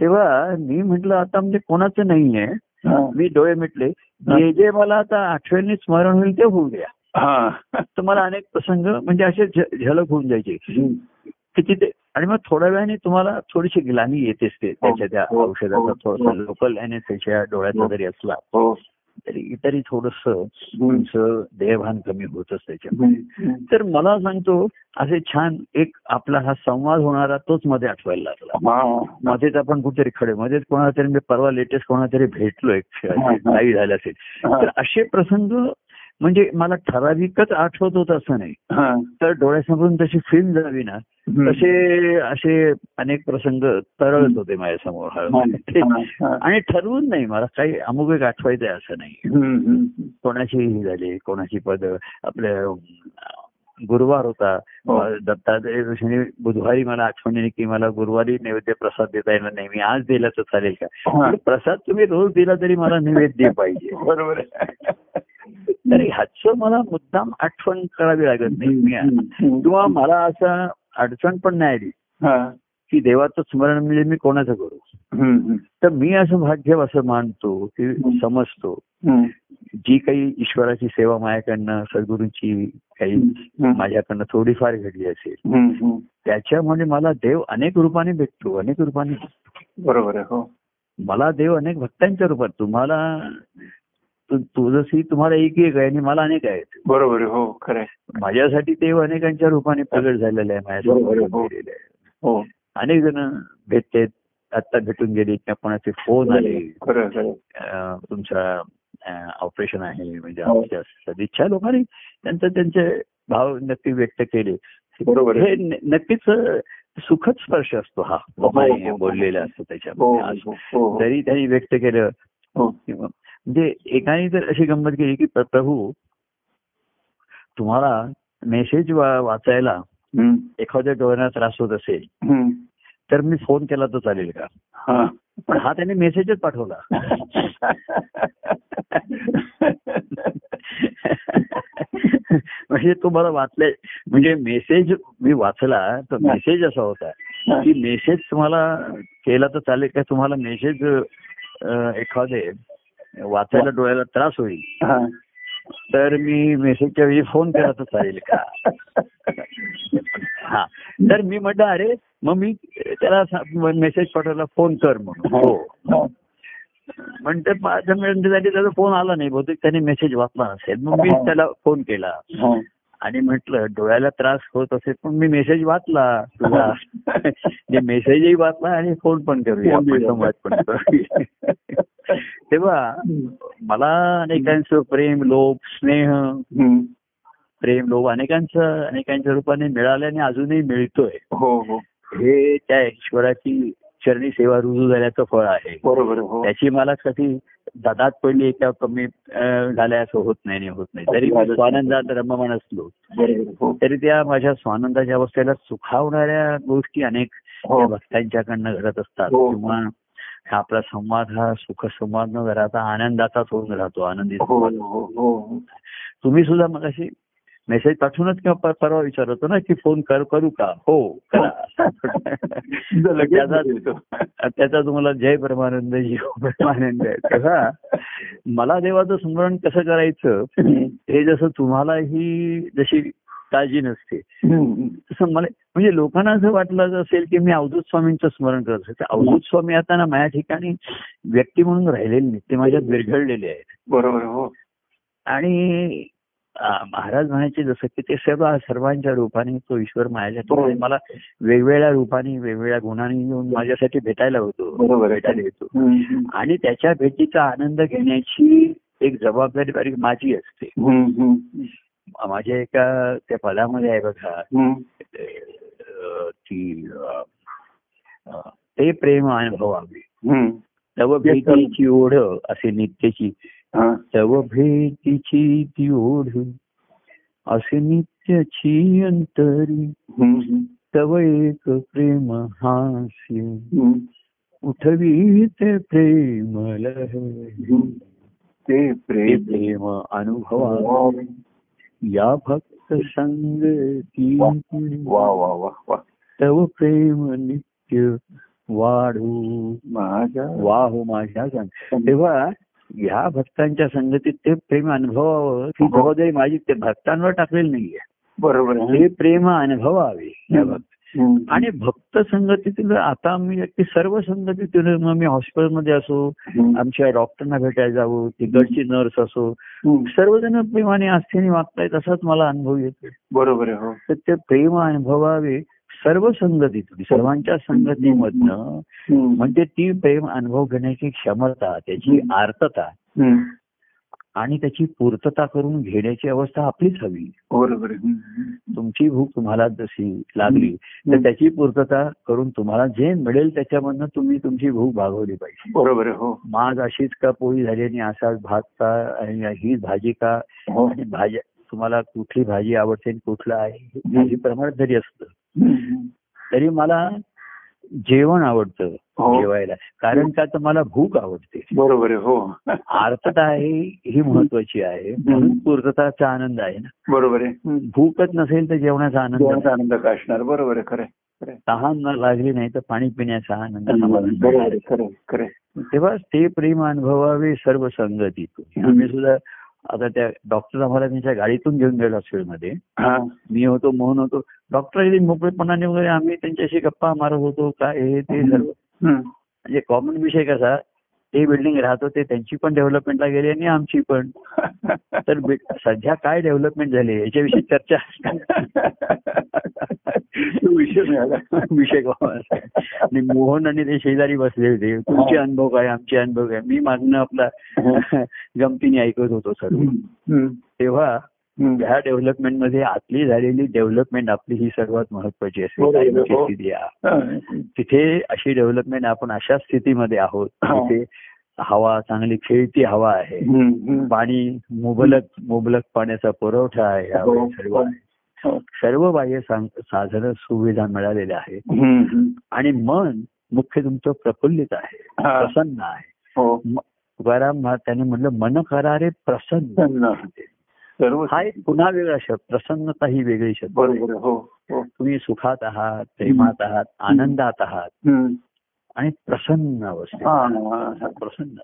Speaker 1: तेव्हा मी म्हंटल आता म्हणजे कोणाचं नाहीये.
Speaker 2: हा.
Speaker 1: मी डोळे मिटले. जे जे मला आता आठवणी स्मरण होईल ते होऊ द्या.
Speaker 2: हा.
Speaker 1: तर मला अनेक प्रसंग म्हणजे असे झलक होऊन जायचे.
Speaker 2: हं.
Speaker 1: की तिथे आणि मग थोड्या वेळाने तुम्हाला थोडीशी ग्लानी येतेच ते त्याच्या त्या
Speaker 2: हो, हो,
Speaker 1: औषधाचा
Speaker 2: हो.
Speaker 1: थोडासा लोकल अनेस्थेशिया डोळ्याचा
Speaker 2: हो.
Speaker 1: जरी असला.
Speaker 2: हो.
Speaker 1: तरी इतरही थोडस देहभान कमी होतच त्याच्या.
Speaker 2: हं.
Speaker 1: तर मला सांगतो असे छान एक आपला हा संवाद होणारा तोच मध्ये आठवायला लागला मध्येच आपण कुठेतरी खडे मध्येच कोणाला तरी मी परवा लेटेस्ट कोणाला तरी भेटलोय
Speaker 2: हा, हा.
Speaker 1: काही झालं असेल. तर असे प्रसंग म्हणजे मला ठराविकच आठवत होत असं नाही
Speaker 2: हा.
Speaker 1: तर डोळ्यासमोरून तशी फिल्म जावी ना. तसे असे अनेक प्रसंग तरळत होते माझ्यासमोर. आणि ठरवून नाही मला काही अमुक एक आठवायचंय असं नाही. कोणाची ही झाली कोणाची पद आपल्या गुरुवार होता
Speaker 2: हो.
Speaker 1: ऋषीने बुधवारी मला आठवणी की मला गुरुवारी नैवेद्य प्रसाद देता येणार नाही मी आज दिला तर चालेल का प्रसाद तुम्ही रोज दिला तरी मला नैवेद्य पाहिजे
Speaker 2: बरोबर आहे.
Speaker 1: तर ह्याचं मला मुद्दाम आठवण करावी लागत नाही. किंवा मला असं अडचण पण नाही आली. की देवाचं स्मरण म्हणजे मी कोणाचं करू. तर मी असं भाग्य असं मानतो की समजतो. जी काही ईश्वराची सेवा माझ्याकडनं सद्गुरूंची काही. माझ्याकडनं थोडीफार घडली असेल. त्याच्यामुळे मला देव अनेक रूपाने भेटतो अनेक रूपाने
Speaker 2: बरोबर आहे हो
Speaker 1: मला देव अनेक भक्तांच्या रूपात तुम्हाला तु- तुझशी तुम्हाला एक एक आहे आणि मला अनेक आहेत.
Speaker 2: बरोबर हो खरं.
Speaker 1: माझ्यासाठी देव अनेकांच्या रूपाने प्रगट झालेला आहे
Speaker 2: आहे, हो. हो.
Speaker 1: अनेक जण भेटतात आता भेटून गेली किंवा कोणाचे फोन आले.
Speaker 2: खरं खरं
Speaker 1: अं, तुमचं ऑपरेशन आहे म्हणजे
Speaker 2: हो.
Speaker 1: आमच्या सदिच्छा लोकांनी त्यांचे त्यांचे भाव नक्की व्यक्त केले.
Speaker 2: बरोबर.
Speaker 1: हे नक्कीच सुखद स्पर्श असतो हा.
Speaker 2: हो.
Speaker 1: बोललेला असतो त्याच्यामध्ये. जरी त्यांनी व्यक्त केलं
Speaker 2: हो.
Speaker 1: म्हणजे एकाने तर अशी गंमत केली की प्र- प्रभू तुम्हाला मेसेज वाचायला एखाद्या डोळ्यांना त्रास होत असेल. तर मी फोन केला तर चालेल का?
Speaker 2: हा.
Speaker 1: पण हा त्याने मेसेजच पाठवला. म्हणजे तो मला वाचलाय म्हणजे मेसेज मी वाचला तर मेसेज असा होता की मेसेज तुम्हाला केला तर चालेल का? तुम्हाला मेसेज एखादे वाचायला डोळ्याला त्रास होईल.
Speaker 2: हा.
Speaker 1: तर मी मेसेजच्या वेळी फोन केला तर चालेल का हा. तर मी म्हटलं अरे मग मी त्याला मेसेज पाठवला फोन कर म्हणून. हो.
Speaker 2: हा.
Speaker 1: म्हणते पाच मिनिट झाली त्याचा फोन आला नाही बहुतेक त्याने मेसेज वाचला नसेल. मग मी त्याला फोन केला.
Speaker 2: हा.
Speaker 1: आणि म्हटलं डोळ्याला त्रास होत असेल पण मी मेसेज वाचला म्हणजे मेसेजही वाचला आणि फोन पण करूया. संवाद पण करूया. तेव्हा मला अनेकांचं प्रेम लोभ स्नेह. प्रेम लोभ अनेकांचं अनेकांच्या रूपाने मिळाल्याने अजूनही मिळतोय.
Speaker 2: हो हो.
Speaker 1: हे त्या ईश्वराची चरणी सेवा रुजू झाल्याचं फळ आहे.
Speaker 2: बरोबर हो.
Speaker 1: त्याची मला कधी दादात पडली किंवा कमी झाल्या असं होत नाही आणि होत नाही. तरी मी स्वानंदात रममान असलो.
Speaker 2: हो.
Speaker 1: तरी त्या माझ्या स्वानंदाच्या अवस्थेला सुखावणाऱ्या गोष्टी अनेक
Speaker 2: हो.
Speaker 1: भक्तांच्याकडनं घडत असतात.
Speaker 2: हो.
Speaker 1: किंवा आपला संवाद हा सुख संवाद न राहता आनंदाचाच होऊन राहतो आनंदी तुम्ही सुद्धा मग अशी मेसेज पाठवूनच किंवा परवा विचारत होतो ना की फोन कर करू का? हो करा. त्याचा तुम्हाला जय परमानंद जीव परमानंद तेव्हा मला देवाचं स्मरण कसं करायचं? हे जसं तुम्हाला ही जशी काळजी नसते. तसं मला म्हणजे लोकांना असं वाटलं असेल की मी अवधूत स्वामींचं स्मरण करत असेल तर अवधूत स्वामी आता ना माझ्या ठिकाणी व्यक्ती म्हणून राहिलेले नाहीत. ते माझ्यात विरघळलेले आहेत.
Speaker 2: बरोबर हो.
Speaker 1: आणि महाराज म्हणायचे जसं की ते सर्व सर्वांच्या रूपाने तो ईश्वर माझ्या ठिकाणी मला वेगवेगळ्या रूपाने वेगवेगळ्या गुणांनी येऊन माझ्यासाठी भेटायला होतो. भेटायला येतो. आणि त्याच्या भेटीचा आनंद घेण्याची एक जबाबदारी माझी असते. माझ्या एका त्या पदामध्ये आहे बघा अं, ते प्रेम अनुभवावे. तव भेटीची ओढ असे नित्यची
Speaker 2: हा.
Speaker 1: तव भेटीची ती ओढ असे नित्यची अंतरी. तव एक प्रेम हास्य. उठवी ते प्रेम.
Speaker 2: ते प्रेम
Speaker 1: अनुभवा या भक्त संगती
Speaker 2: वा वा वा वा
Speaker 1: तव प्रेम नित्य वाढू
Speaker 2: माझ्या
Speaker 1: वाहो माझ्या संग तेव्हा ह्या भक्तांच्या संगतीत ते प्रेम अनुभवावं ही जबाबदारी माझी ते भक्तांवर टाकलेली नाहीये
Speaker 2: बरोबर.
Speaker 1: ते प्रेम अनुभवावे या. आणि भक्त संगतीतील आता मी सर्व संगतीतील मग मी हॉस्पिटलमध्ये असो. आमच्या डॉक्टरना भेटायला जावं तिकडची नर्स असो. सर्वजण प्रेमाने आस्थेने वागतायत असाच मला अनुभव येतो
Speaker 2: बरोबर आहे हो
Speaker 1: तर ते प्रेम अनुभवावे सर्व संगतीतून सर्वांच्या संगतीमधनं. म्हणजे ती प्रेम अनुभव घेण्याची क्षमता त्याची आर्तता. आणि त्याची पूर्तता करून घेण्याची अवस्था आपलीच हवी
Speaker 2: बरोबर आहे. हम्म.
Speaker 1: तुमची भूक तुम्हाला जशी लागली तर त्याची पूर्तता करून तुम्हाला जे मिळेल त्याच्यामधनं तुम्ही तुमची भूक भागवली पाहिजे
Speaker 2: बरोबर हो
Speaker 1: माज अशीच का पोळी झाली आणि असाच भात का आणि हीच भाजी का
Speaker 2: हो
Speaker 1: आणि भाज्या तुम्हाला कुठली भाजी आवडते आणि कुठलं आहे भाजी प्रमाणात जरी असतं. तरी मला जेवण आवडतं
Speaker 2: हो.
Speaker 1: जेवायला. कारण का तर मला भूक आवडते.
Speaker 2: बरोबर आहे हो.
Speaker 1: आर्तता आहे ही महत्वाची आहे. म्हणून पूर्तताचा आनंद आहे ना.
Speaker 2: बरोबर आहे.
Speaker 1: भूकच नसेल तर जेवणाचा आनंद
Speaker 2: आनंद का असणार? बरोबर आहे खरं.
Speaker 1: तहान लागली नाही तर पाणी पिण्याचा आनंद. तेव्हा ते प्रेम अनुभवावे सर्व संगतीतून आम्ही सुद्धा आता त्या डॉक्टर आम्हाला त्यांच्या गाडीतून घेऊन गेलो हॉस्पिटलमध्ये
Speaker 2: हा.
Speaker 1: मी होतो मोहन होतो. डॉक्टर मोकळेपणाने वगैरे आम्ही त्यांच्याशी गप्पा मारत होतो काय हे ते सर्व. म्हणजे कॉमन विषय कसा ते बिल्डिंग राहत होते त्यांची पण डेव्हलपमेंटला गेली आणि आमची पण. तर सध्या काय डेव्हलपमेंट झाली याच्याविषयी चर्चा.
Speaker 2: विषय मिळाला
Speaker 1: विषय गप्पा. आणि मोहन आणि ते शेजारी बसले होते तुमचे अनुभव काय आमचे अनुभव काय मी मागणं आपला गमतीने ऐकत होतो सर्व. तेव्हा. ह्या डेव्हलपमेंटमध्ये आतली झालेली डेव्हलपमेंट आपली ही सर्वात महत्वाची असते
Speaker 2: हो.
Speaker 1: स्थिती आहे. तिथे अशी डेव्हलपमेंट आपण अशा स्थितीमध्ये आहोत. तिथे हवा चांगली खेळती हवा आहे. पाणी मुबलक मुबलक पाण्याचा पुरवठा आहे सर्व. सर्व बाह्य साधनं सुविधा मिळालेल्या आहेत. आणि मन मुख्य तुमचं प्रफुल्लित आहे
Speaker 2: हा.
Speaker 1: प्रसन्न आहे.
Speaker 2: हो.
Speaker 1: त्यांनी म्हणलं मन करारे प्रसन्न हा एक पुन्हा वेगळा शब्द प्रसन्नता ही वेगळी शब्द.
Speaker 2: हो हो.
Speaker 1: तुम्ही सुखात आहात प्रेमात आहात आनंदात आहात. आणि प्रसन्न अवस्थेत.
Speaker 2: हा. हा, हा.
Speaker 1: प्रसन्न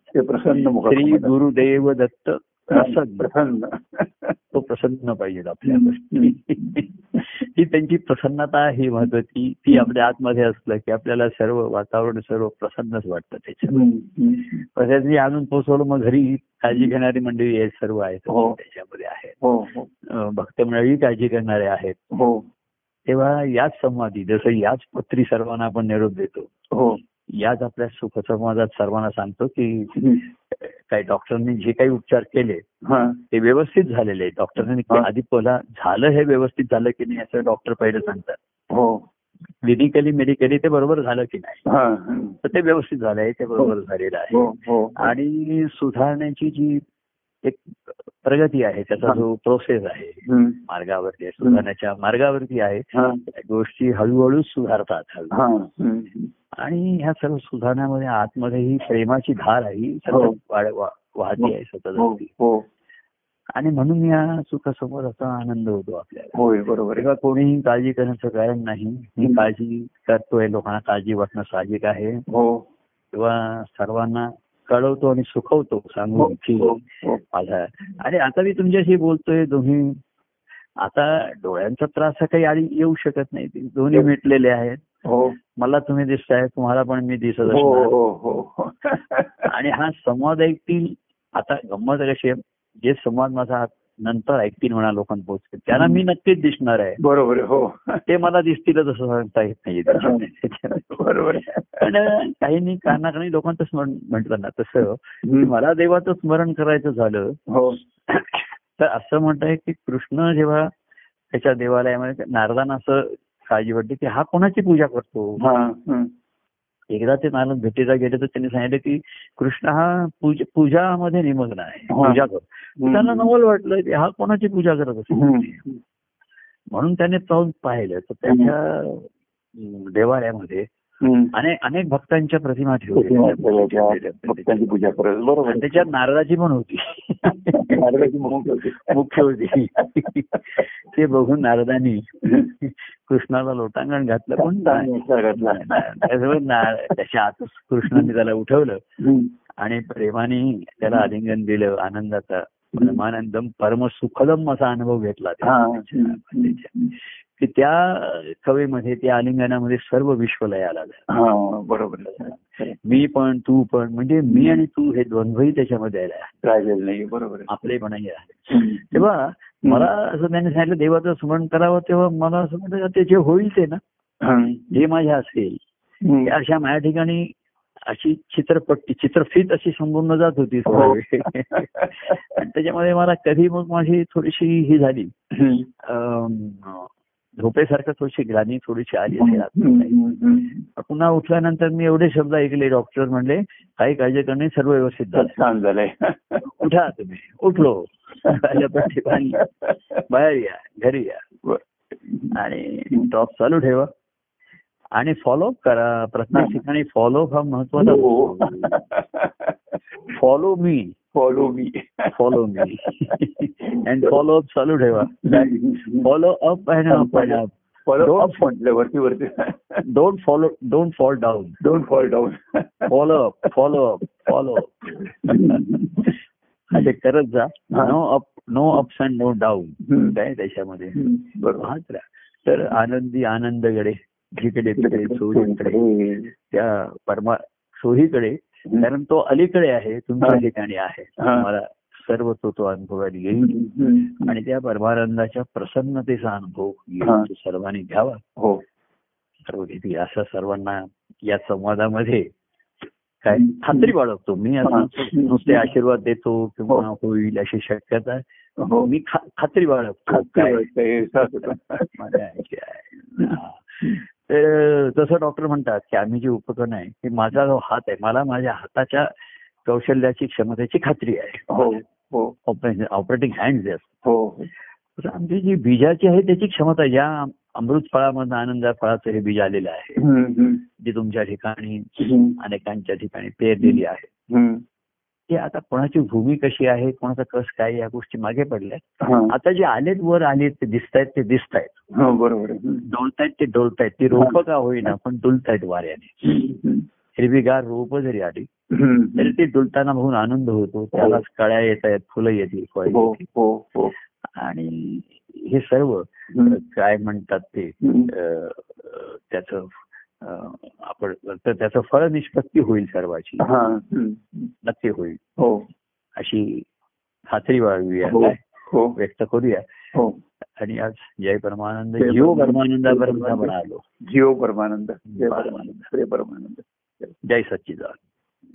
Speaker 1: श्री गुरुदेव दत्त प्रसन्न.
Speaker 2: प्रसन्न.
Speaker 1: तो प्रसन्न पाहिजे आपल्या ही त्यांची प्रसन्नता ही महत्वाची. ती आपल्या आतमध्ये असलं की आपल्याला सर्व वातावरण सर्व प्रसन्नच वाटतं त्यातली आणून पोचवलं मग घरी काळजी घेणारी मंडळी आहेत सर्व आहेत
Speaker 2: हो.
Speaker 1: त्याच्यामध्ये आहेत.
Speaker 2: हो हो.
Speaker 1: भक्त मंडळी काळजी करणारे आहेत.
Speaker 2: हो.
Speaker 1: तेव्हा याच संवादी जसं याच पत्री सर्वांना आपण निरोप देतो.
Speaker 2: हो.
Speaker 1: याच आपल्या सुखसंवादात सर्वांना सांगतो की. काही डॉक्टरांनी जे काही उपचार केले
Speaker 2: हा
Speaker 1: ते व्यवस्थित झालेले आहेत डॉक्टरांनी
Speaker 2: हा.
Speaker 1: आधी पहिला झालं हे व्यवस्थित झालं की नाही असं डॉक्टर पहिले सांगतात
Speaker 2: हो
Speaker 1: क्लिनिकली मेडिकली ते बरोबर झालं की नाही
Speaker 2: हा
Speaker 1: तर ते व्यवस्थित झालं आहे ते बरोबर झालेलं
Speaker 2: हो
Speaker 1: आहे
Speaker 2: हो
Speaker 1: आणि सुधारण्याची जी एक प्रगती आहे त्याचा
Speaker 2: हा.
Speaker 1: जो प्रोसेस आहे. मार्गावरती आहे सुधारण्याच्या मार्गावरती आहे
Speaker 2: हा
Speaker 1: त्या गोष्टी हळूहळू सुधारतात.
Speaker 2: हा.
Speaker 1: आणि ह्या सर्व सुधारण्यामध्ये आतमध्ये ही प्रेमाची धार आहे ही
Speaker 2: हो.
Speaker 1: सतत वाढ- वा- वाहती आहे सतत
Speaker 2: हो. हो.
Speaker 1: आणि म्हणून या सुखासमोराचा आनंद होतो आपल्याला.
Speaker 2: होय बरोबर
Speaker 1: कोणीही काळजी करण्याचं कारण नाही. मी. काळजी करतोय लोकांना काळजी वाटणं साहजिक आहे.
Speaker 2: हो.
Speaker 1: किंवा सर्वांना कळवतो आणि सुखवतो
Speaker 2: हो
Speaker 1: सांगून की
Speaker 2: हो हो.
Speaker 1: माझा. आणि आता मी तुमच्याशी बोलतोय दोन्ही आता डोळ्यांचा त्रास हा काही आधी येऊ शकत नाही. दोन्ही
Speaker 2: हो.
Speaker 1: मिटलेले आहेत.
Speaker 2: हो.
Speaker 1: मला तुम्ही दिसताय तुम्हाला पण मी दिसत
Speaker 2: हो हो हो.
Speaker 1: आणि हा संवाद ऐकतील आता गंमत कशी आहे जे संवाद माझा नंतर ऐकतील म्हणा लोकांना पोहोचते त्यांना मी नक्कीच दिसणार आहे.
Speaker 2: बरोबर हो.
Speaker 1: ते मला दिसतीलच असं सांगता येत नाही
Speaker 2: बरोबर आहे.
Speaker 1: पण काहींनी कानाकानी लोकांचं स्मरण म्हटलं ना तसं. मला देवाचं स्मरण करायचं झालं
Speaker 2: हो.
Speaker 1: तर असं म्हणताय की कृष्ण जेव्हा त्याच्या देवालयामध्ये नारदांना असं काळजी वाटते की हा कोणाची पूजा करतो?
Speaker 2: हा.
Speaker 1: एकदा ते नारद भेटीला गेले तर त्यांनी सांगितलं की कृष्ण हा पूज- पूजामध्ये निमग्न आहे. पूजा करतो त्यांना नवल वाटलं की हा कोणाची पूजा करत असेल. म्हणून त्याने जाऊन पाहिलं. तर त्याच्या देवालयामध्ये
Speaker 2: हम्म.
Speaker 1: अनेक अनेक भक्तांच्या प्रतिमा
Speaker 2: भक्तांची पूजा करत. बरोबर
Speaker 1: त्याच्यात नारदाची पण होती.
Speaker 2: होती.
Speaker 1: मुख्य होती. ते बघून नारदानी कृष्णाला लोटांगण घातलं पण
Speaker 2: घातलं.
Speaker 1: त्याच्यावर ना- त्याच्या आतच कृष्णाने त्याला उठवलं. आणि प्रेमाने त्याला आलिंगन दिलं आनंदाचा परमानंदम परम सुखदम असा अनुभव घेतला. की त्या कवेमध्ये त्या आलिंगनामध्ये सर्व विश्व लयाला आलं
Speaker 2: हा बरोबर.
Speaker 1: मी पण तू पण म्हणजे मी आणि तू हे द्वंद्वही त्याच्यामध्ये आला
Speaker 2: राहिलेलं नाही बरोबर आहे. हम्म.
Speaker 1: तेव्हा मला असं त्यांनी सांगितलं देवाचं स्मरण करावं तेव्हा मला असं म्हटलं ते जे होईल ते ना. जे माझ्या असेल. अशा माझ्या ठिकाणी अशी चित्रपट्टी चित्रफीत अशी संपूर्ण जात होती
Speaker 2: हो.
Speaker 1: आणि त्याच्यामध्ये मला कधी मग माझी थोडीशी ही झाली. झोपेसारखं थोडीशी ग्लानी थोडीशी आली असेल. पुन्हा उठल्यानंतर मी एवढे शब्द ऐकले डॉक्टर म्हणले काही काळजी करणे सर्व व्यवस्थित झालं. उठा तुम्ही उठलो. बांधली बाहेर या घरी या. आणि टॉप चालू ठेवा. आणि फॉलोअप करा. प्रत्येक ठिकाणी फॉलोअप हा महत्त्वाचा
Speaker 2: हो.
Speaker 1: Follow me
Speaker 2: follow me
Speaker 1: follow me and follow up चालू ठेवा. Follow up and up up
Speaker 2: follow up म्हटलं वरती वरती.
Speaker 1: Don't follow don't fall down
Speaker 2: don't fall down
Speaker 1: follow up follow up follow असे करत जा. No up no ups and no down काय त्याच्यामध्ये?
Speaker 2: बरोबर.
Speaker 1: तर आनंदी आनंदकडे जिकडे तिकडे चोहीकडे त्या परमा चोहीकडे कारण तो अलीकडे आहे तुमच्या
Speaker 2: हा.
Speaker 1: ठिकाणी आहे.
Speaker 2: हा.
Speaker 1: तुम्हाला सर्व तो तो अनुभवायला येईल. आणि त्या परमानंदाच्या प्रसन्नतेचा अनुभव येईल
Speaker 2: हा.
Speaker 1: सर्वांनी घ्यावा.
Speaker 2: हो.
Speaker 1: सर्व घेतील असं सर्वांना या संवादामध्ये काय. खात्री बाळगतो. मी
Speaker 2: हा.
Speaker 1: असं नुसते आशीर्वाद देतो किंवा होईल अशी शक्यता
Speaker 2: हो.
Speaker 1: मी खात्री बाळगतो. काय? तर तसं डॉक्टर म्हणतात की आम्ही जे उपकरण आहे की माझा जो हात आहे मला माझ्या हाताच्या कौशल्याची क्षमतेची खात्री आहे.
Speaker 2: हो हो.
Speaker 1: ऑपरेटिंग हँड जे असतात.
Speaker 2: हो.
Speaker 1: तर आमची जी बीजाची आहे त्याची क्षमता ज्या अमृत फळामधून आनंदा फळाचं हे बीज आलेलं आहे. जे तुमच्या ठिकाणी अनेकांच्या ठिकाणी पेरलेली आहे. ते आता कोणाची भूमी कशी आहे कोणाचा कस काय या गोष्टी मागे पडल्या
Speaker 2: हा.
Speaker 1: आता जे आलेत वर आलेत ते दिसतायत ते दिसतायत.
Speaker 2: हो बरोबर.
Speaker 1: डोलतायत ते डोलतायत. ती रोपं का होईना पण डुलतायत वाऱ्याने. हिरवीगार रोपं जरी आली. तरी ते डुलताना बघून आनंद होतो. त्यालाच कळ्या येत आहेत फुलं येतील फळं
Speaker 2: हो हो हो.
Speaker 1: आणि हे सर्व. काय म्हणतात ते त्याचं आपण तर त्याचं फळ निष्पत्ती होईल सर्वाची.
Speaker 2: हा.
Speaker 1: नक्की होईल.
Speaker 2: हो.
Speaker 1: अशी खात्री बाळगूया.
Speaker 2: हो हो.
Speaker 1: व्यक्त करूया.
Speaker 2: हो.
Speaker 1: आणि आज जय परमानंद जीव
Speaker 2: परमानंद.
Speaker 1: परमानंदापर्यंत आपण आलो.
Speaker 2: जीव परमानंद जय. परमानंद जय परमानंद.
Speaker 1: जय सच्चिदानंद.